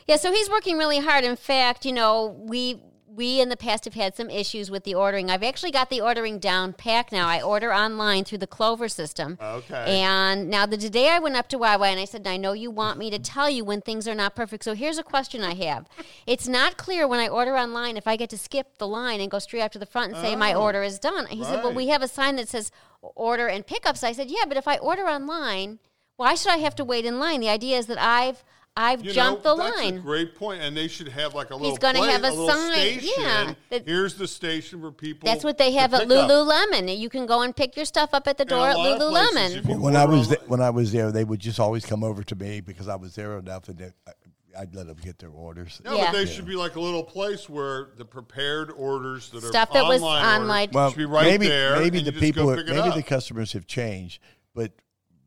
Yeah, so he's working really hard. In fact, you know, we we in the past have had some issues with the ordering. I've actually got the ordering down pack now. I order online through the Clover system. Okay. And now the day I went up to YY and I said, I know you want me to tell you when things are not perfect. So here's a question I have. It's not clear when I order online if I get to skip the line and go straight up to the front and say my Oh, order is done. He said, Well, we have a sign that says order and pickups. I said, Yeah, but if I order online, why should I have to wait in line? The idea is that I've I've You jumped know, the that's line. a great point, and they should have like a little. He's gonna have a little sign, Station. yeah, that- Here's the station for people. That's what they have at pick up. Lululemon. You can go and pick your stuff up at the door at lot of places, Lululemon. When I was online- th- when I was there, they would just always come over to me because I was there enough, and they, I- I'd let them get their orders. No, Yeah. but they should be like a little place where the prepared orders that Stuff are that was online on orders Well, should be right maybe there. maybe the you just go people, maybe the customers have changed, but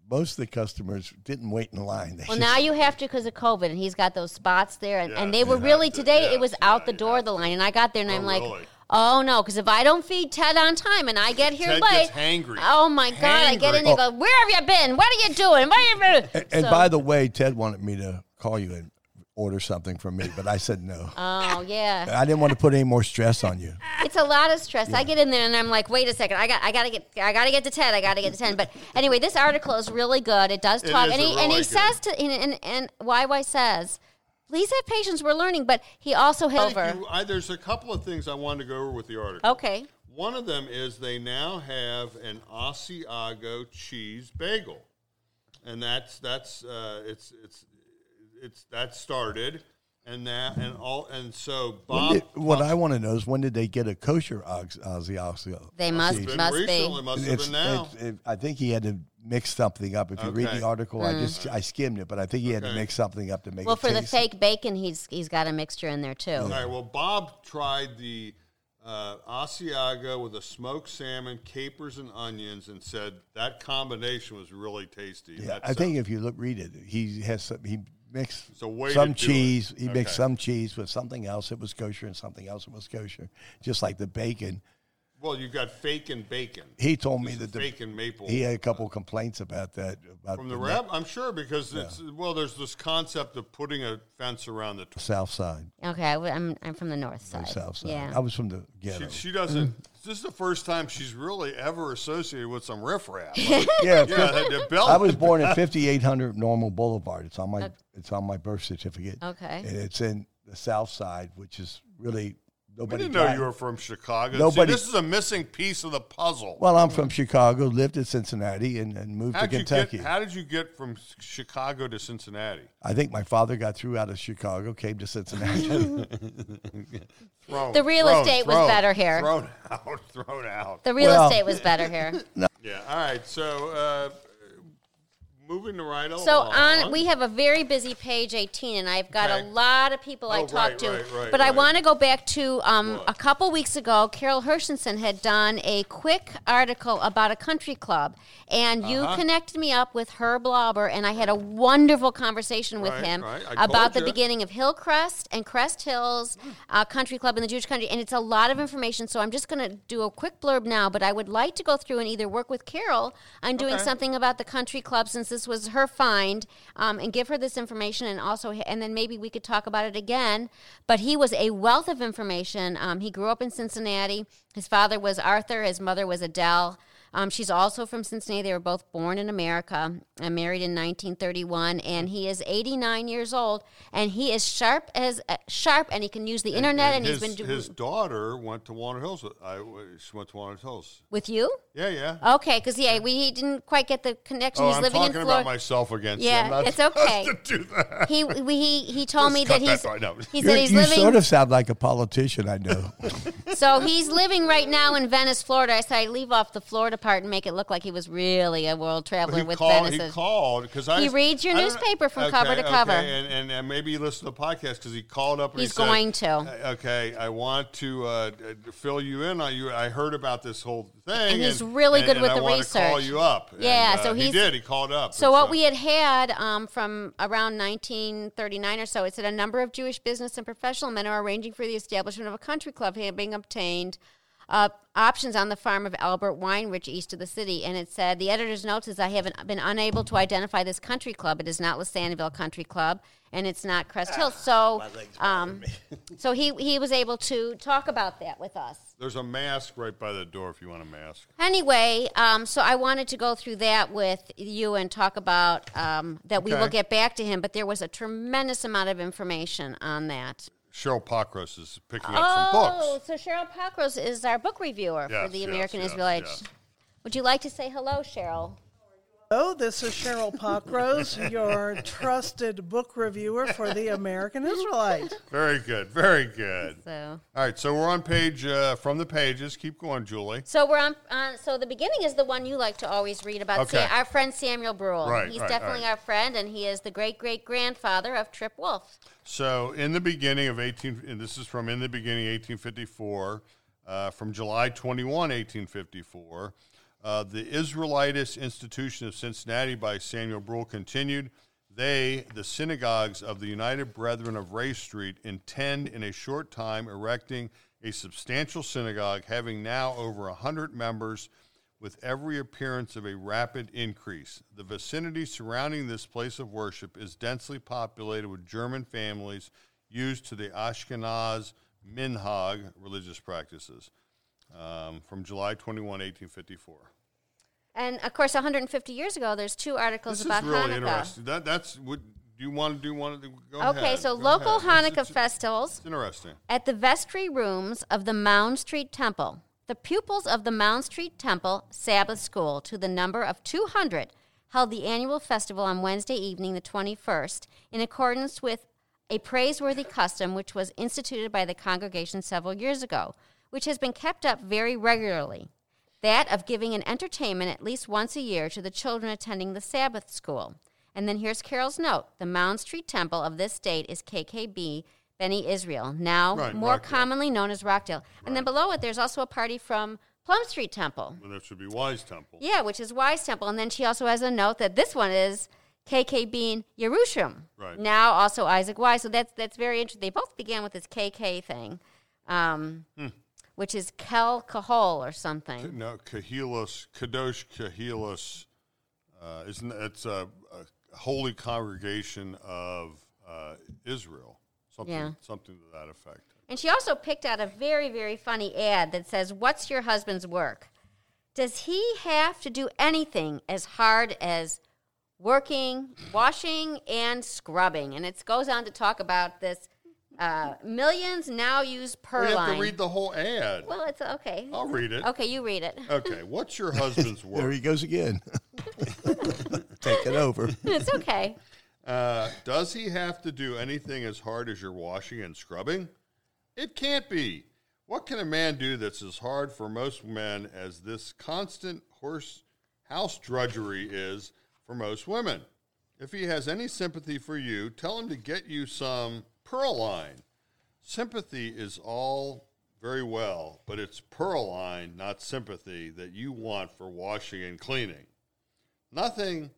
most of the customers didn't wait in line. They Well, just- now you have to because of COVID, and he's got those spots there, and, Yeah, and they were really to, today. yeah, it was yeah, out the door have the line, and I got there, and Oh, I'm like, really? oh no, because if I don't feed Ted on time and I get here Ted late, gets hangry. oh my god, I get in Hangry. there, and go, where have you been? What are you doing? What are you doing? and, and by the way, Ted wanted me to call you and order something from me, but I said no. oh yeah, I didn't want to put any more stress on you. it's a lot of stress. I get in there and I'm like, wait a second, I got, I got to get, I got to get to Ted, I got to get to ten. But anyway, this article is really good. It does talk, is and he and he really says to, and, and and YY says. Please have patience. We're learning, but he also has over. you. I, there's a couple of things I wanted to go over with the article. Okay. One of them is they now have an Asiago cheese bagel, and that's that's uh, it's it's it's that started, and that and all and so Bob. did- what I want to know is when did they get a kosher ox- Ozzy Oxio? They must It's been must recently, be. must have It's, been now. it's- it- I think he had to mix something up. If you read the article, I just I skimmed it, but I think he had to mix something up to make Well, it for the fake bacon, he's he's got a mixture in there too. All right. Well, Bob tried the uh, Asiago with a smoked salmon, capers, and onions, and said that combination was really tasty. Yeah, That's, I think uh, if you look, read it. He has some, he mixed way some cheese. it. He mixed some cheese with something else that was kosher and something else that was kosher, just like the bacon. Well, you got fake and bacon. He told me that the, fake and maple. he had a couple complaints about that. About From the the rep, I'm sure because it's well. There's this concept of putting a fence around the. T- south side, Okay, I, am I'm from the north the side. south side. Yeah. I was from the ghetto. she, she doesn't. This is the first time she's really ever associated with some riffraff. yeah, yeah, the, the belt. I was born at 5800 Normal Boulevard. It's on my it's on my birth certificate. Okay. and it's in the south side, which is really We nobody. didn't know you were from Chicago. Nobody- See, this is a missing piece of the puzzle. Well, I'm from Chicago, lived in Cincinnati, and, and moved how to Kentucky. get? How did you get from Chicago to Cincinnati? I think my father got through out of Chicago, came to Cincinnati. Thrown, The real thrown, estate was better here. Thrown out. Thrown out. The real Well- estate was better here. Yeah. All right. So, uh, moving right along. So on, we have a very busy page 18, and I've got Okay. a lot of people I Oh, talked right, to. right, right, but I want to go back to um, a couple weeks ago. Carol Hershenson had done a quick article about a country club, and you Uh-huh. connected me up with Herb Lauber, and I had a wonderful conversation with him. About the beginning of Hillcrest and Crest Hills uh, Country Club in the Jewish country, and it's a lot of information. So I'm just going to do a quick blurb now, but I would like to go through and either work with Carol on doing Okay. something about the country club since this was her find, um, and give her this information, and also, and then maybe we could talk about it again. But he was a wealth of information. Um, he grew up in Cincinnati. His father was Arthur. His mother was Adele. Um, she's also from Cincinnati. They were both born in America and married in 1931. And he is 89 years old, and he is sharp as uh, sharp, and he can use the internet. And, his, he's been doing his daughter went to Walnut Hills. with- I, she went to Walnut Hills. with you. Yeah, yeah. Okay, because yeah, we he didn't quite get the connection. oh, he's I'm living talking in about myself again. Yeah, I'm not it's supposed okay. To do that. he we, he he told Just me that that he's part out. he You're- said he's you living sort of sound like a politician I know. so he's living right now in Venice, Florida. I said I leave off the Florida apart and make it look like he was really a world traveler he with called, Venice. He called because I He reads your newspaper from okay, cover to okay, cover. and, and, and maybe he listened to the podcast because he called up. And He's he said, going to. "Uh, Okay, I want to uh, fill you in on you. I heard about this whole thing, And he's really good with I the want To call you up. Yeah, And, uh, so he did. He called up. So what we had had um, from around 1939 or so, it said a number of Jewish business and professional men are arranging for the establishment of a country club having obtained uh, options on the farm of Albert Weinrich east of the city. And it said, the editor's notes is I haven't been unable to identify this country club. It is not Losantiville Country Club, and it's not Crest Hill. So, um, so he, he was able to talk about that with us. There's a mask right by the door if you want a mask. Anyway, um, so I wanted to go through that with you and talk about um, that we will get back to him, but there was a tremendous amount of information on that. Sheryl Pockrose is picking up Oh, some books. Oh, so Sheryl Pockrose is our book reviewer for Yes, the yes, American yes, Israelites. yes. Would you like to say hello, Sheryl? Hello, this is Sheryl Pockrose, your trusted book reviewer for the American Israelite. Very good. Very good. So, All right, so we're on page uh, from the pages. Keep going, Julie. so we're on. Uh, so the beginning is the one you like to always read about. Okay. Sa- our friend Samuel Brule. Right, He's right, definitely right. our friend, and he is the great great grandfather of Trip Wolf. So, in the beginning of 18, and this is from in the beginning 1854, uh, from July 21, 1854, uh, the Israelitist Institution of Cincinnati by Samuel Brule continued. They, the synagogues of the United Brethren of Ray Street, intend in a short time erecting a substantial synagogue having now over a hundred members with every appearance of a rapid increase. The vicinity surrounding this place of worship is densely populated with German families used to the Ashkenaz minhag religious practices. Um, from July 21, 1854. And of course, 150 years ago, there's two articles This about is really Hanukkah. interesting. That, that's what do you want to do? One of the go Okay, ahead, so go local ahead. Hanukkah It's- it's- festivals It's interesting. at the vestry rooms of the Mound Street Temple. The pupils of the Mound Street Temple Sabbath School, to the number of 200, held the annual festival on Wednesday evening, the 21st, in accordance with a praiseworthy custom which was instituted by the congregation several years ago, which has been kept up very regularly that of giving an entertainment at least once a year to the children attending the Sabbath school. And then here's Carol's note the Mound Street Temple of this date is KKB B'nai Israel, now Right, more Rockdale. commonly known as Rockdale. And then below it, there's also a party from Plum Street Temple. And that should be Wise Temple. Yeah, which is Wise Temple. And then she also has a note that this one is KKB in Yerushalayim. Right. Now also Isaac Wise. So that's that's very interesting. They both began with this KK thing, um, Hmm. Which is Kel Kahol or something. No, Kahilos, Kadosh Kahilos, uh, isn't it's a, a holy congregation of uh, Israel, something, Yeah. something to that effect. And she also picked out a very, very funny ad that says, What's your husband's work? Does he have to do anything as hard as working, washing, and scrubbing? And it goes on to talk about this uh, millions now use Well, you have Pearline. to read the whole ad. well, it's okay. I'll read it. Okay, you read it. Okay, what's your husband's work? There he goes again. Take it over. it's okay. Uh, does he have to do anything as hard as your washing and scrubbing? It can't be. What can a man do that's as hard for most men as this constant horse house drudgery is for most women? If he has any sympathy for you, tell him to get you some Pearline. Sympathy is all very well, but it's Pearline, not sympathy, that you want for washing and cleaning. Nothing.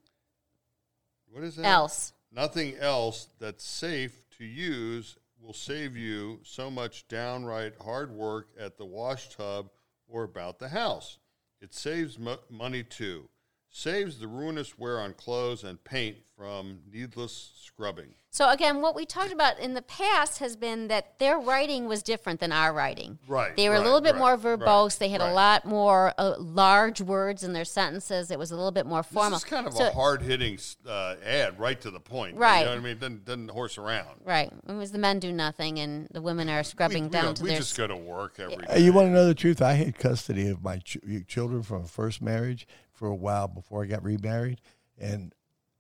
What is that? Else. Nothing else that's safe to use will save you so much downright hard work at the wash tub or about the house. It saves mo- money too. Saves the ruinous wear on clothes and paint from needless scrubbing. So, again, what we talked about in the past has been that their writing was different than our writing. Right, They were a little bit right, more verbose. right, they had right. a lot more uh, large words in their sentences. It was a little bit more formal. This is kind of So- a hard hitting uh, ad, right to the point. Right. You know what I mean? It doesn't, doesn't horse around. Right. It was the men do nothing and the women are scrubbing we, we down don't- to we their. just go to work every day. Hey, you want to know the truth? I had custody of my ch- children from a first marriage for a while before I got remarried, and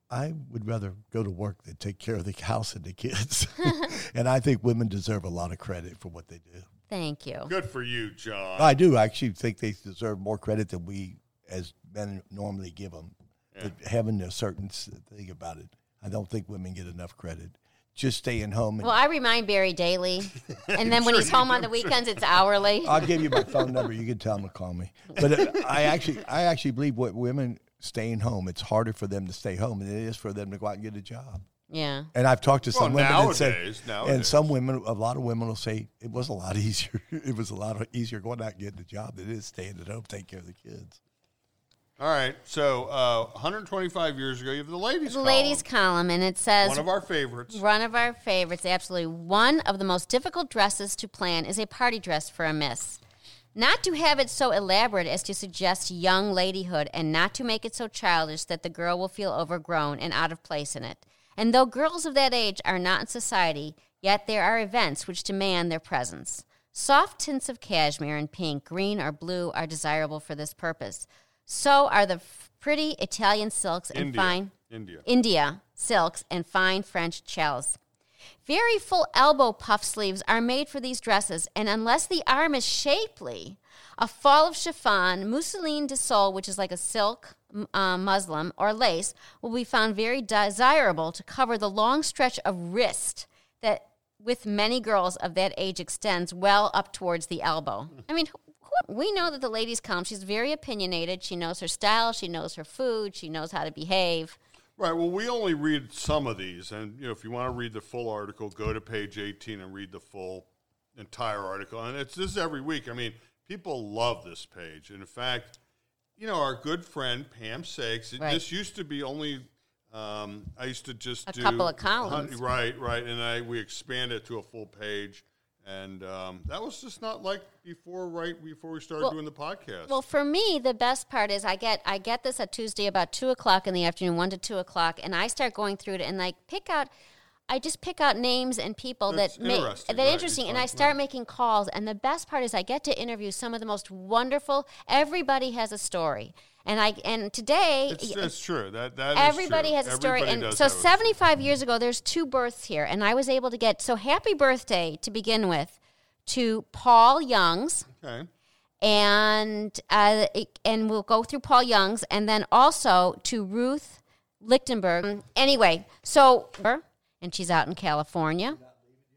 I would rather go to work than take care of the house and the kids. and I think women deserve a lot of credit for what they do. Thank you. Good for you, John. I do. I actually think they deserve more credit than we as men normally give them. But having a certain thing about it, I don't think women get enough credit. Just staying home. And Well, I remind Barry daily, and then when he's home on the weekends, it's hourly. I'll give you my phone number. You can tell him to call me. But uh, I actually, I actually believe what women staying home. It's harder for them to stay home than it is for them to go out and get a job. Yeah. And I've talked to some Well, women that say, nowadays- and some women, a lot of women will say it was a lot easier. it was a lot easier going out and getting a job than it is staying at home taking care of the kids. All right. So, uh, 125 years ago, you have the ladies. The ladies' column, and it says One of our favorites. One of our favorites, absolutely. One of the most difficult dresses to plan is a party dress for a miss. Not to have it so elaborate as to suggest young ladyhood, and not to make it so childish that the girl will feel overgrown and out of place in it. And though girls of that age are not in society, yet there are events which demand their presence. Soft tints of cashmere and pink, green, or blue are desirable for this purpose. So are the f- pretty Italian silks and India. fine India. India silks and fine French chels. Very full elbow puff sleeves are made for these dresses, and unless the arm is shapely, a fall of chiffon, mousseline de sol, which is like a silk uh, muslin or lace, will be found very desirable to cover the long stretch of wrist that, with many girls of that age, extends well up towards the elbow. I mean, we know that the ladies come. She's very opinionated. She knows her style. She knows her food. She knows how to behave. Right. Well, we only read some of these, and you know, if you want to read the full article, go to page 18 and read the full entire article. And it's this every week. I mean, people love this page. And in fact, you know, our good friend Pam Sakes. Right. This used to be only. Um, I used to just A do couple of columns. Right, right, and I we expanded it to a full page, and um, that was just not like before. Right before we started Well- doing the podcast. Well, for me, the best part is I get I get this at Tuesday about two o'clock in the afternoon, one to two o'clock, and I start going through it and like pick out. I just pick out names and people That's that make that right, interesting, and I start right. making calls. And the best part is I get to interview some of the most wonderful. Everybody has a story, and I and today it's, it's true. That that is Everybody has a story. And so story. 75 years ago, there's two births here. And I was able to get, so happy birthday to begin with to Paul Youngs. Okay. And, uh, and we'll go through Paul Youngs and then also to Ruth Lichtenberg. Anyway, so, and she's out in California.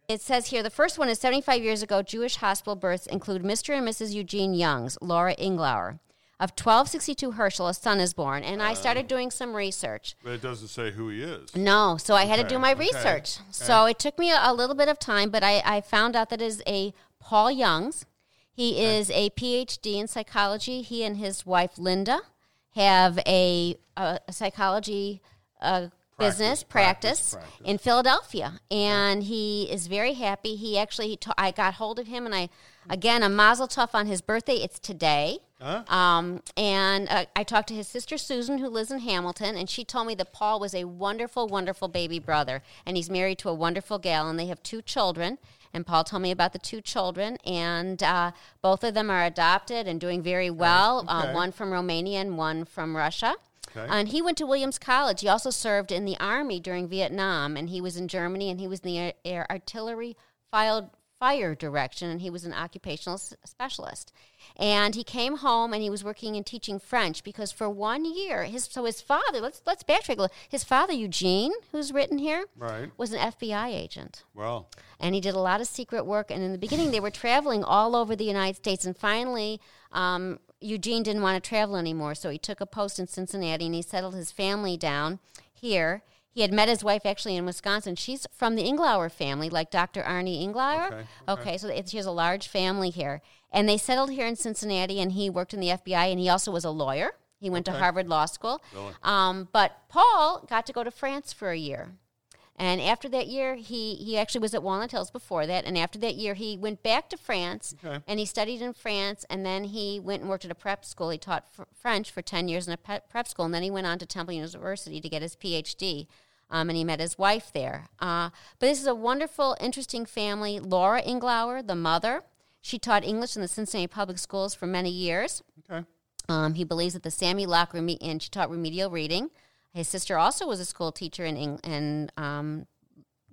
It says here the first one is 75 years ago. Jewish hospital births include Mr. and Mrs. Eugene Youngs, Laura Inglauer. Of 1262 Herschel, a son is born. And I started doing some research. But it doesn't say who he is. No, so I had to do my okay, research. So it took me a, a little bit of time, but I, I found out that it is a Paul Youngs. He is a PhD in psychology. He and his wife Linda have a, a, a psychology uh, business practice, practice, practice. in Philadelphia, and he is very happy. He actually, he ta- I got hold of him, and I again a Mazel Tov on his birthday. It's today. Um, and uh, I talked to his sister Susan, who lives in Hamilton, and she told me that Paul was a wonderful, wonderful baby brother, and he's married to a wonderful gal, and they have two children. And Paul told me about the two children, and uh, both of them are adopted and doing very well. Uh, one from Romania and one from Russia. Okay. And he went to Williams College. He also served in the Army during Vietnam, and he was in Germany, and he was in the air, artillery filed fire direction, and he was an occupational s- specialist. And he came home, and he was working and teaching French because for one year, his so his father. Let's let's backtrack a little. His father Eugene, who's written here, Right. was an FBI agent Well, and he did a lot of secret work. And in the beginning, they were traveling all over the United States. And finally, um, Eugene didn't want to travel anymore, so he took a post in Cincinnati and he settled his family down here. He had met his wife actually in Wisconsin. She's from the Inglauer family, like Dr. Arnie Inglauer. Okay, Okay, so it's, she has a large family here. And they settled here in Cincinnati, and he worked in the FBI, and he also was a lawyer. He went to Harvard Law School. Um, but Paul got to go to France for a year. And after that year, he, he actually was at Walnut Hills before that. And after that year, he went back to France Okay. and he studied in France. And then he went and worked at a prep school. He taught fr- French for 10 years in a pe- prep school. And then he went on to Temple University to get his PhD. Um, and he met his wife there. Uh, but this is a wonderful, interesting family. Laura Inglauer, the mother, she taught English in the Cincinnati Public Schools for many years. okay. Um, he believes that the Sammy Locke reme- and she taught remedial reading. His sister also was a school teacher in Eng- in um,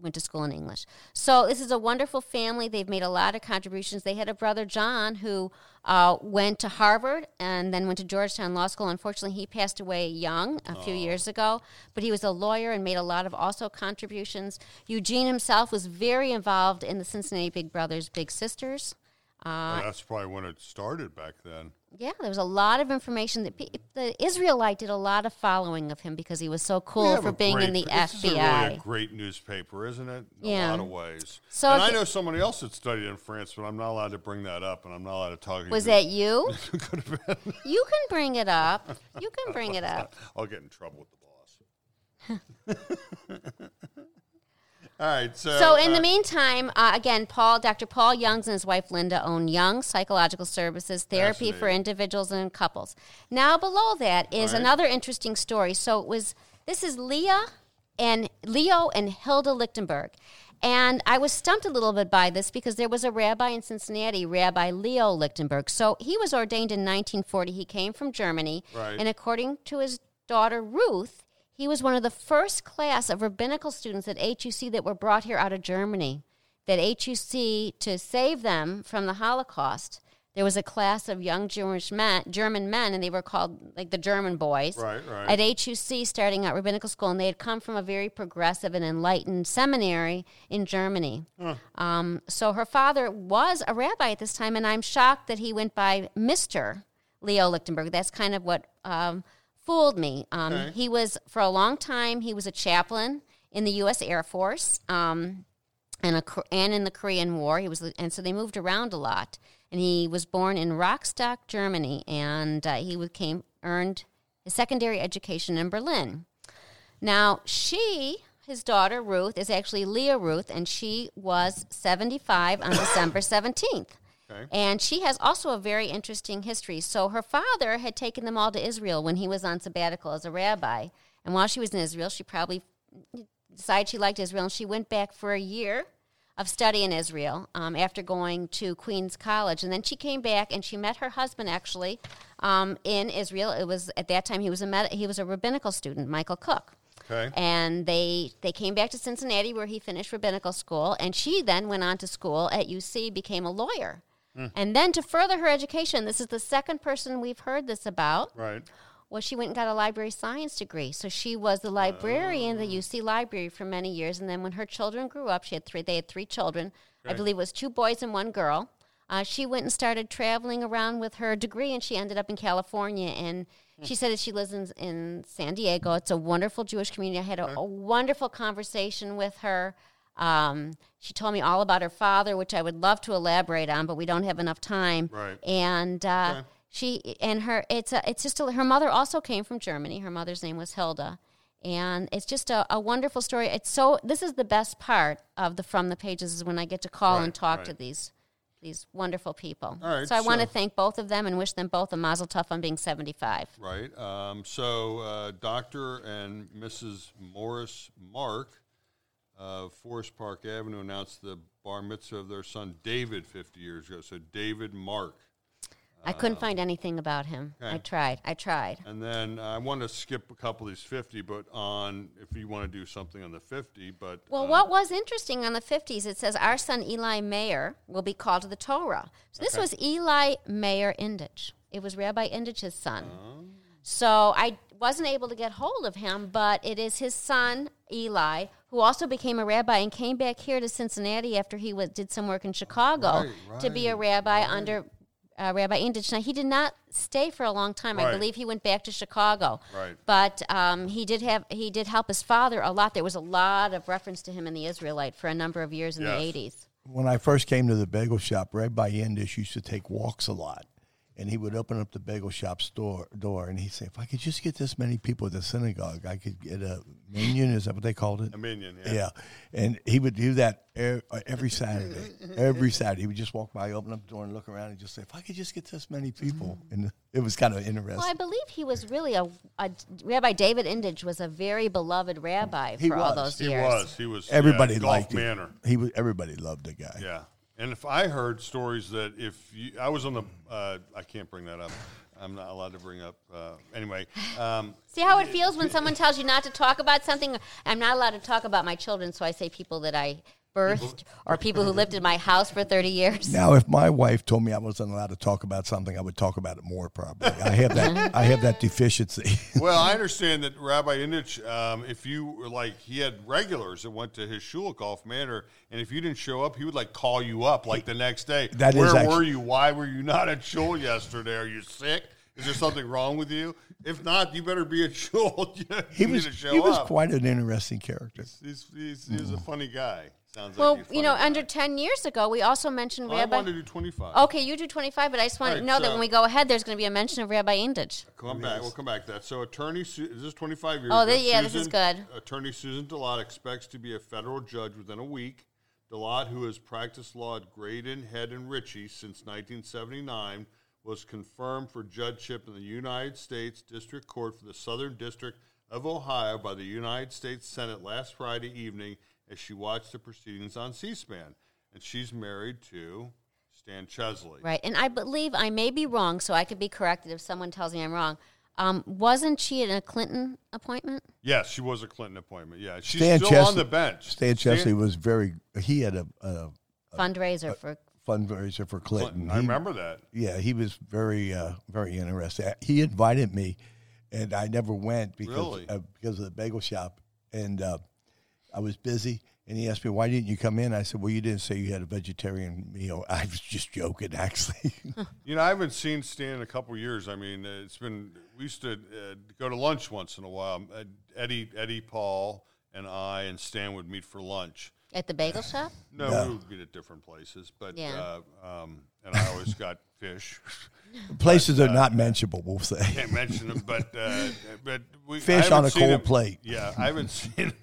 went to school in English. So this is a wonderful family. They've made a lot of contributions. They had a brother John who uh, went to Harvard and then went to Georgetown Law School. Unfortunately, he passed away young a few years ago. But he was a lawyer and made a lot of also contributions. Eugene himself was very involved in the Cincinnati Big Brothers Big Sisters. Uh, that's probably when it started back then. Yeah, there was a lot of information that pe- the Israelite did a lot of following of him because he was so cool for being in the great- this is a FBI. really a great newspaper, isn't it? In Yeah. a lot of ways. So and I know somebody else that studied in France, but I'm not allowed to bring that up, and I'm not allowed to talk. Was that you? Could have been. You can bring it up. You can bring it up. I'll get in trouble with the boss. All right, so So, in uh, the meantime, uh, again, Paul, Dr. Paul Youngs and his wife Linda own Young Psychological Services, therapy for individuals and couples. Now, below that is Right. another interesting story. So, it was this is Leah and Leo and Hilda Lichtenberg. And I was stumped a little bit by this because there was a rabbi in Cincinnati, Rabbi Leo Lichtenberg. So he was ordained in 1940. He came from Germany. Right. And according to his daughter Ruth, he was one of the first class of rabbinical students at HUC that were brought here out of Germany. That HUC, to save them from the Holocaust, there was a class of young Jewish men, German men, and they were called like the German boys Right, right. at HUC starting out rabbinical school, and they had come from a very progressive and enlightened seminary in Germany. Um, so her father was a rabbi at this time, and I'm shocked that he went by Mister Leo Lichtenberg. That's kind of what um, fooled me. Um, Okay. He was for a long time. He was a chaplain in the U.S. Air Force. Um, and, a, and in the Korean War. He was, and so they moved around a lot. And he was born in Rostock, Germany, and uh, he came earned his secondary education in Berlin. Now she, his daughter Ruth, is actually Leah Ruth, and she was seventy five on December seventeenth. Okay. And she has also a very interesting history. So her father had taken them all to Israel when he was on sabbatical as a rabbi. And while she was in Israel, she probably decided she liked Israel, and she went back for a year of study in Israel um, after going to Queens College. And then she came back and she met her husband actually um, in Israel. It was at that time he was a med- he was a rabbinical student, Michael Cook. Okay. And they they came back to Cincinnati where he finished rabbinical school, and she then went on to school at UC, became a lawyer. And then to further her education, this is the second person we've heard this about. Right. Well, she went and got a library science degree. So she was the librarian at the UC library for many years. And then when her children grew up, she had three. They had three children. I believe it was two boys and one girl. Uh, she went and started traveling around with her degree, and she ended up in California. And she said that she lives in, in San Diego. It's a wonderful Jewish community. I had a, a wonderful conversation with her. Um, she told me all about her father, which I would love to elaborate on, but we don't have enough time. Right. And uh, Okay. she and her it's a, it's just a, her mother also came from Germany. Her mother's name was Hilda, and it's just a, a wonderful story. It's so this is the best part of the from the pages is when I get to call Right, and talk right. to these these wonderful people. All right, so I want to thank both of them and wish them both a mazel tov on being seventy five. Right. Um, so, uh, Dr. and Mrs. Morris Mark of Forest Park Avenue announced the bar mitzvah of their son David 50 years ago. So, David Mark. I couldn't find anything about him. I tried. I tried. And then I want to skip a couple of these 50, but on, if you want to do something on the 50, but. Well, um, what was interesting on the 50s, it says our son Eli Mayer will be called to the Torah. So this Okay. was Eli Mayer Indich. It was Rabbi Indich's son. Oh. So I wasn't able to get hold of him, but it is his son Eli, who also became a rabbi and came back here to Cincinnati after he was, did some work in Chicago Right, to be a right, rabbi under uh, Rabbi Indich. Now he did not stay for a long time. I believe he went back to Chicago. Right. But um, he did have he did help his father a lot. There was a lot of reference to him in the Israelite for a number of years in Yes. the eighties. When I first came to the bagel shop, Rabbi Yindish used to take walks a lot. And he would open up the bagel shop store door and he'd say, If I could just get this many people at the synagogue, I could get a minyan. Is that what they called it? A minyan, yeah. Yeah. And he would do that every Saturday. every Saturday. He would just walk by, open up the door, and look around and just say, If I could just get this many people. Mm-hmm. And it was kind of interesting. Well, I believe he was really a, a Rabbi David Indich was a very beloved rabbi for He all was. those He years. was. He was. everybody yeah, Golf liked him. Manor. He was, everybody loved the guy. Yeah. And if I heard stories that if you, I was on the, uh, I can't bring that up. I'm not allowed to bring up. Uh, anyway, um, See how it feels when someone tells you not to talk about something? I'm not allowed to talk about my children, so I say people that I birthed or people who lived in my house for 30 years. Now, if my wife told me I wasn't allowed to talk about something, I would talk about it more. Probably, I have that. I have that deficiency. well, I understand that Rabbi Indich, um, if you were like, he had regulars that went to his shul at Golf Manor, and if you didn't show up, he would like call you up like the next day. That is Where actu- were you? Why were you not at shul yesterday? Are you sick? Is there something wrong with you? If not, you better be at shul. You He was to show he was up. quite an interesting character. He's, he's, he's a funny guy. Sounds Well, like you know, funny under 10 years ago, we also mentioned Well, I Rabbi. wanted to do 25. Okay, you do 25, but I just want All to right, know that when we go ahead, there's going to be a mention of Rabbi Indich. Come back. We'll come back to that. So, attorney, Su- is 25 years? Oh, yeah, this is Susan- good. Attorney Susan Dlott expects to be a federal judge within a week. Dlott, who has practiced law at Graydon, Head, and Ritchie since 1979, was confirmed for judgeship in the United States District Court for the Southern District of Ohio by the United States Senate last Friday evening as she watched the proceedings on C-SPAN. And she's married to Stan Chesley. Right. And I believe I may be wrong, so I could be corrected if someone tells me I'm wrong. Um, wasn't she in a Clinton appointment? Yes, she was a Clinton appointment. Yeah, she's Stan still Chesley- on the bench. Stan Chesley was very. He had a, a Fundraiser for. fundraiser for Clinton. Clinton. I He- remember that. Yeah, he was very uh, very interested. He invited me, and I never went because Really? uh, because of the bagel shop, and uh, I was busy. And he asked me, "Why didn't you come in?" I said, "Well, you didn't say you had a vegetarian meal." I was just joking, actually. You know, I haven't seen Stan in a couple years. I mean, uh, it's been we used to uh, go to lunch once in a while. Uh, Eddie, Eddie, Paul, and I and Stan would meet for lunch. At the bagel shop? No, No. we would meet at different places, but Yeah. uh, um, and I always got fish. Places are not mentionable, we'll say. Can't mention them, but uh, but we Fish on a cold him- plate. Yeah, I haven't seen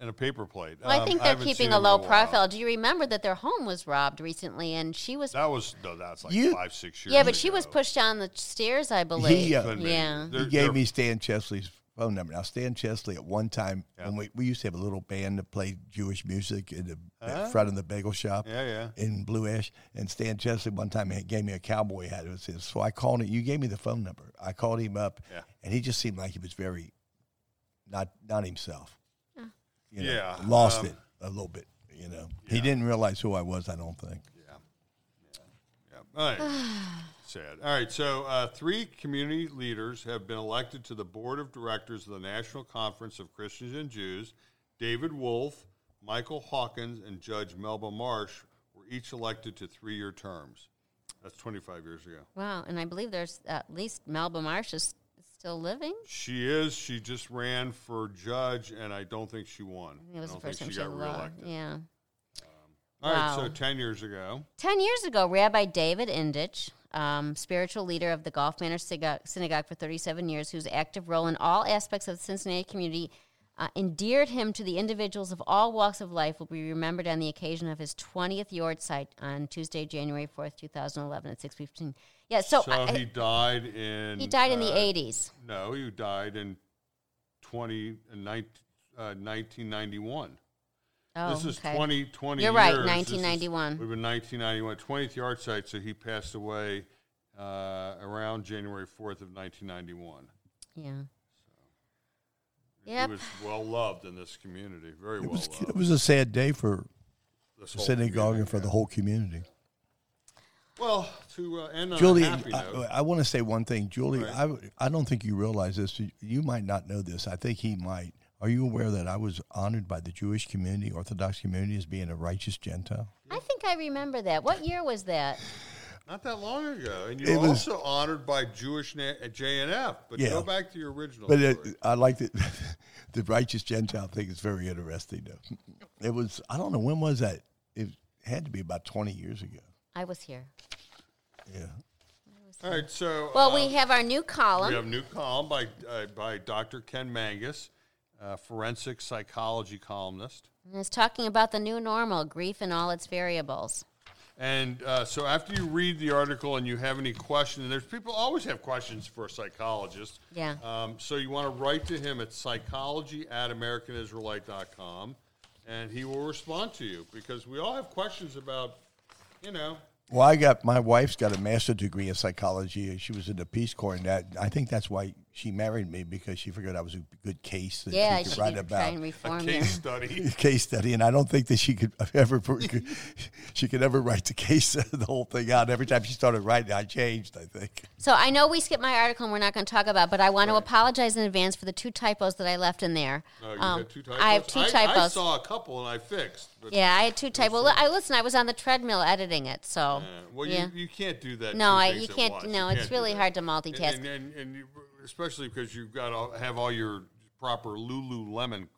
in a paper plate. Well, I Um, think they're haven't keeping a low while. profile. Do you remember that their home was robbed recently and she was. That was no, that's like You- five, six years. Yeah, but she was pushed down the stairs, I believe. He, uh, yeah. He gave they're- me Stan Chesley's phone number. Now, Stan Chesley, at one time, when we, we used to have a little band that played Jewish music in the in front of the bagel shop Yeah, yeah. in Blue Ash. And Stan Chesley, one time, he gave me a cowboy hat. It was his. So I called him. You gave me the phone number. I called him up, Yeah. and he just seemed like he was very not not himself. You know, Yeah, lost um, it a little bit. You know, he didn't realize who I was. I don't think. Yeah. All right. Sad. All right. So, uh, three community leaders have been elected to the board of directors of the National Conference of Christians and Jews. David Wolf, Michael Hawkins, and Judge Melba Marsh were each elected to three-year terms. That's 25 years ago. Wow. And I believe there's at least Melba Marsh is still living. She is. She just ran for judge, and I don't think she won. I think it was the first time she she got reelected. Yeah. All right. Wow. So, 10 years ago. Ten years ago, Rabbi David Indich, um, spiritual leader of the Golf Manor Synagogue, Synagogue for 37 years, whose active role in all aspects of the Cincinnati community uh, endeared him to the individuals of all walks of life, will be remembered on the occasion of his 20th yahrzeit on Tuesday, January 4th, 2011 at 6:15. Yeah, so, So, I- he died in. he died in the uh, 80s. No, he died in 20, uh, 19, uh, 1991. Oh, this is okay. 20, 20 You're right, years. This is- 1991. We've been 1991, 20th yahrzeit, so he passed away uh, around January 4th of 1991. Yeah. He Yep. was well loved in this community, very It well was it was a sad day for This the synagogue and for yeah. the whole community. Well, to uh, end on Julie, a happy I, note. I want to say one thing, Julie. Right. I I don't think you realize this. You might not know this. I think he might. Are you aware that I was honored by the Jewish community, Orthodox community, as being a righteous Gentile? I think I remember that. What year was that? Not that long ago, and you It were was- also honored by Jewish na- uh, JNF. But Yeah. go back to your original. But it. I like that. the righteous Gentile thing is very interesting. Though it was. I don't know when was that. It had to be about twenty years ago. I was here. Yeah. All right, so Well, uh, we have our new column. We have a new column by uh, by Dr. Ken Manges, uh, forensic psychology columnist. And it's talking about the new normal, grief and all its variables. And uh, so after you read the article and you have any questions, and there's people always have questions for a psychologist. Yeah. Um, so you want to write to him at psychology at americanisraelite.com, and he will respond to you because we all have questions about, you know, Well, I got my wife's got a master's degree in psychology. She was in the Peace Corps, and that I think that's why she married me because she figured I was a good case that Yeah, she could she write about. try and A reform you. case study. case study, and I don't think that she could ever she could ever write the case the whole thing out. Every time she started writing, I changed. I think. So I know we skipped my article and we're not going to talk about, but I want to apologize in advance for the two typos that I left in there. Oh, you Um, had two typos? I have two I, typos. I saw a couple and I fixed. But, yeah, I had two typos. Well, I listen. I was on the treadmill editing it, so uh, well, yeah. you, you can't do that. No, two I- you at can't- once. no, You it's can't do really hard to multitask. And, and, and you, especially because you've got to have all your proper Lululemon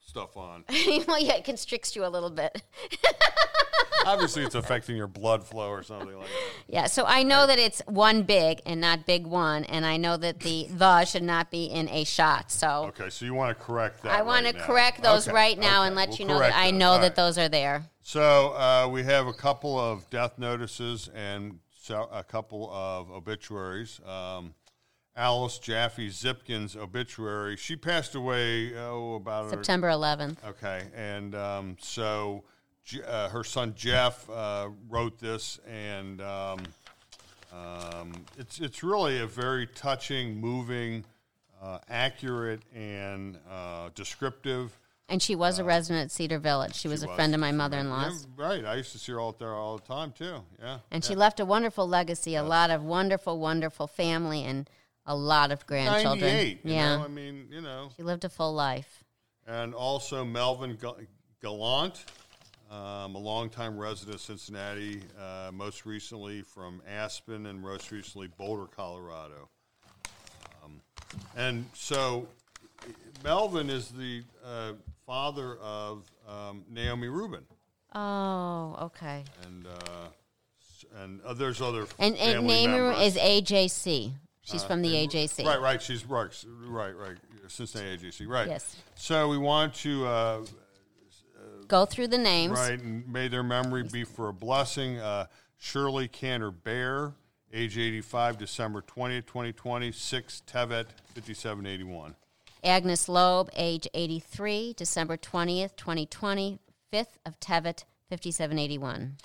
stuff on. well, yeah, it constricts you a little bit. Obviously, it's affecting your blood flow or something like that. Yeah, so I know that it's one big and not big one, and I know that the the should not be in a shot. So Okay, so you want to correct that. I want right to now. correct those Okay, right now okay, and let we'll you know that correct I those. know All that right. those are there. So uh, we have a couple of death notices and so a couple of obituaries. Um, Alice Jaffe Zipkin's obituary. She passed away oh about September 11th. Okay, and um, so uh, her son Jeff uh, wrote this, and um, um, it's it's really a very touching, moving, uh, accurate, and uh, descriptive. And she was a resident at Cedar Village. She was a was. friend of my mother in law's. Yeah, right. I used to see her out there all the time too. Yeah, And she left a wonderful legacy, a lot of wonderful, wonderful family, and a lot of grandchildren. yeah. know, I mean, you know, She lived a full life. and also Melvin Gal- Gallant, um, a longtime resident of Cincinnati, uh, most recently from Aspen, and most recently Boulder, Colorado. Um, and so Melvin is the uh, father of um, Naomi Rubin, Oh, okay. and uh, and uh, there's other And, and name members. is AJC. She's from the AJC. Right, right. She's right, right, right. Cincinnati AJC, right. Yes. So we want to uh, Go through the names. Right, and may their memory be for a blessing. Uh, Shirley Cantor Bear, age 85, December 20th, 2020, 6 Tevet, 5781. Agnes Loeb, age 83, December 20th, 2020, 5th of Tevet, 5781.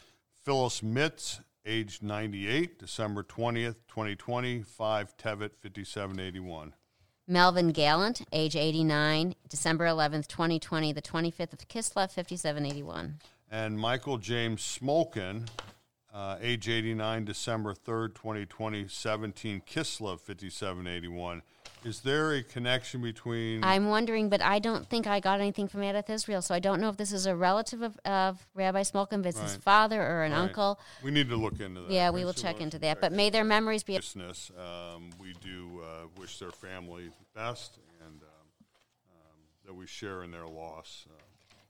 Phyllis Mitz, age 98, December 20th, 2020, 5 Tevet, 5781. Melvin Gallant, age 89, December 11th, 2020, the 25th of Kislev, 5781. And Michael James Smolkin, uh, age 89, December 3rd, 2020, 17 Kislev, 5781. Is there a connection between. I'm wondering, but I don't think I got anything from Adath Israel, so I don't know if this is a relative of, of Rabbi Smolkin, if his Right. father or an Right. uncle. We need to look into that. Yeah, we will so check into that. But may their memories be. business. Um, we do uh, wish their family best and um, um, that we share in their loss. Uh,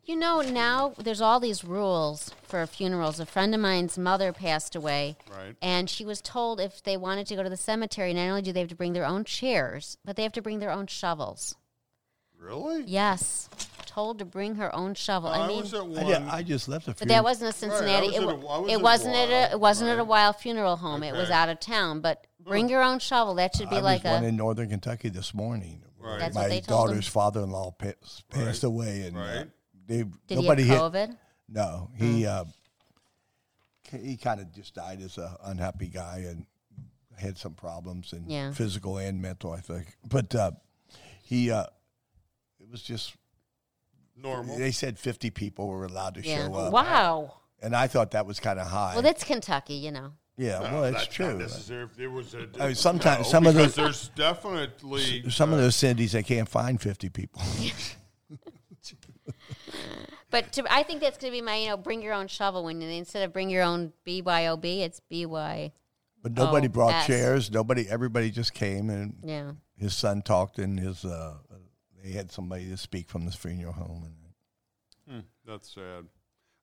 You know, now there's all these rules for funerals. A friend of mine's mother passed away, Right. and she was told if they wanted to go to the cemetery, not only do they have to bring their own chairs, but they have to bring their own shovels. really? Yes, told to bring her own shovel. I, I mean, was at I, one. did- I just left a few. but that wasn't a Cincinnati. was it, at wa- a- I was it at wasn't at a it wasn't at a wild funeral home. It was out of town. But bring your own shovel. That should be I like was one in Northern Kentucky this morning. Right. That's My what they told daughter's father-in-law pa- passed Right. away, and uh, Right. They Did nobody he have hit. COVID? No, he uh, he kind of just died as a unhappy guy and had some problems and Yeah. physical and mental, I think. But uh, he uh, it was just Normal. they said fifty people were allowed to Yeah. show up, Wow. and I thought that was kind of high. Well, that's Kentucky, you know. yeah, No, well, it's that's true. Not necessary. There was a. I mean, sometimes- no, some of because the- there's definitely Some of uh, those Cindy's they can't find fifty people. But to, I think that's going to be my, you know, bring your own shovel when instead of bring your own BYOB, it's BY. But nobody Oh, brought yes. chairs. Nobody, everybody just came, and Yeah. his son talked, and his uh, they had somebody to speak from this funeral home. And hmm, That's sad.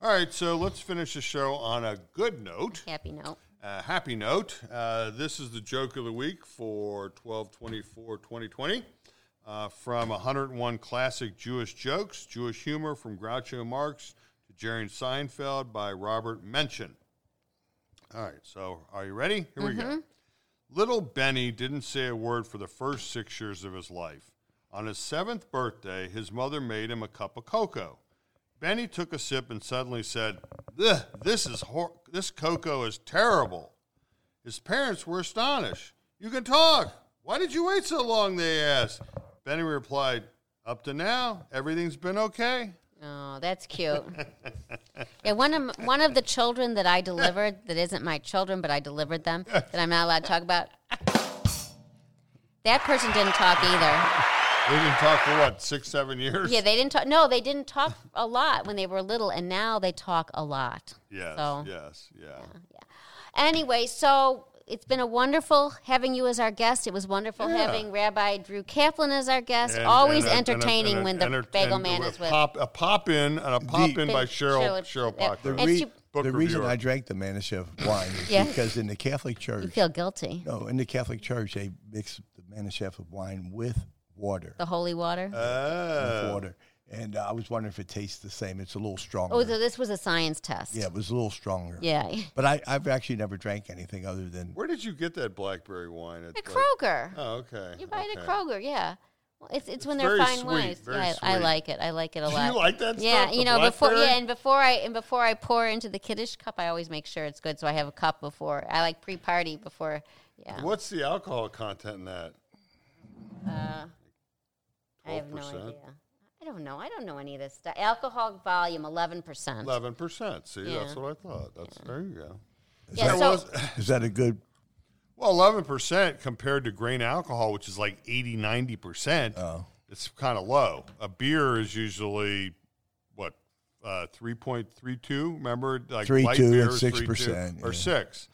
All right, so let's finish the show on a good note. Happy note. Uh, happy note. Uh, this is the joke of the week for 12 24 2020 uh, from 101 classic Jewish jokes, Jewish humor from Groucho Marx to Jerry Seinfeld by Robert Menchin. All right, so are you ready? Here we go. Little Benny didn't say a word for the first six years of his life. On his seventh birthday, his mother made him a cup of cocoa. Benny took a sip and suddenly said, "This is hor- this cocoa is terrible." His parents were astonished. "You can talk. Why did you wait so long?" They asked. Benny replied, "Up to now, everything's been okay." Oh, that's cute. yeah, one of one of the children that I delivered that isn't my children, but I delivered them that I'm not allowed to talk about. That person didn't talk either. They didn't talk for what six, seven years. Yeah, they didn't talk. No, they didn't talk a lot when they were little, and now they talk a lot. Yes. So Yes. Yeah. anyway, so it's been a wonderful having you as our guest. It was wonderful Yeah. having Rabbi Drew Kaplan as our guest. And- Always and a- and a- entertaining and a- when the enter- Bagel Man is with. Pop, a pop in and a pop in by Sheryl Sheryl- Sheryl yeah. Pocker. The, And re- she- Book the reason. I drank the Manischewitz wine is Yeah. because in the Catholic Church, You feel guilty. no, in the Catholic Church, they mix the Manischewitz wine with water. The holy water. Ah. with water. And uh, I was wondering if it tastes the same. It's a little stronger. oh, so this was a science test. yeah, it was a little stronger. Yeah. But I, I've actually never drank anything other than Where did you get that blackberry wine? At At like- Kroger. Oh, okay. You buy it okay. at Kroger, yeah. Well, it's it's when they're very fine sweet, wines. very yeah, I, I sweet. like it. I like it a Do lot. you like that Yeah, stuff, you know, before blackberry? yeah, and before I and before I pour into the kiddush cup, I always make sure it's good. So I have a cup before. I like pre-party before. Yeah, What's the alcohol content in that? I have no 12%? idea. I don't know. I don't know any of this stuff. Alcohol volume eleven percent. Eleven percent. See, that's what I thought. That's there you go. Yeah, There so was- Is that a good? well, eleven percent compared to grain alcohol, which is like 80 90 percent. Oh. It's kind of low. A beer is usually what uh, three point three two. Remember, like 3.2 light and beer is 6%, or yeah. six.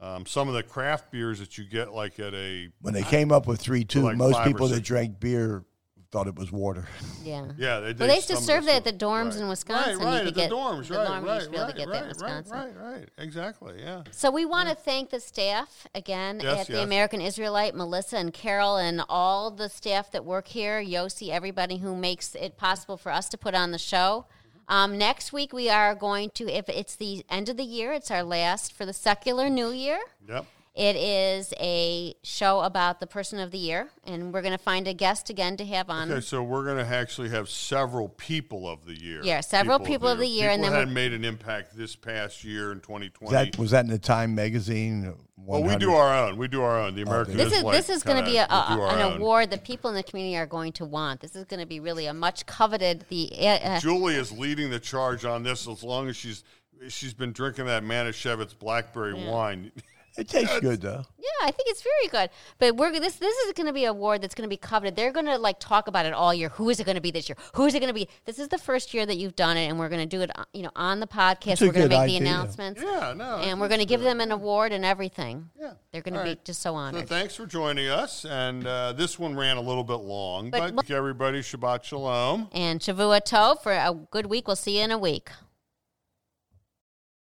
Um, some of the craft beers that you get, like at a When they came up with three two, Like most five or people that six. drank beer thought it was water. yeah. yeah, they, Well, they used to serve that at the dorms right. in Wisconsin. Right, right, you could at get the dorms, the right, dorms right, used to be able right, to get right, that in Wisconsin. Right, right, right, exactly, yeah. So we want to thank the staff again Yes, at the. American Israelite, Melissa and Carol, and all the staff that work here, Yossi, everybody who makes it possible for us to put on the show. Um, next week we are going to, if it's the end of the year, it's our last for the secular New Year. Yep. It is a show about the person of the year, and we're going to find a guest again to have on. Okay, so we're going to actually have several people of the year. Yeah, several people of the year, and People then had made an impact this past year in 2020. That was that in the Time magazine. well, we do our own. We do our own. The American This is Israelite this is going to be a, a, we do our an own. award that people in the community are going to want. This is going to be really a much coveted the uh, Julie is leading the charge on this as long as she's she's been drinking that Manischewitz blackberry wine. It tastes good though. Yeah, I think it's very good. But we're this this is going to be a award that's going to be coveted. They're going to like talk about it all year. Who is it going to be this year? Who is it going to be? This is the first year that you've done it, and we're going to do it. uh, You know, on the podcast. We're going to good make the announcements. Yeah, no, And we're going to give them an award and everything. Yeah. They're going to be right. just so So honored. thanks for joining us. And uh, this one ran a little bit long, But but, everybody Shabbat Shalom. and Shavua Tov for a good week. We'll see you in a week.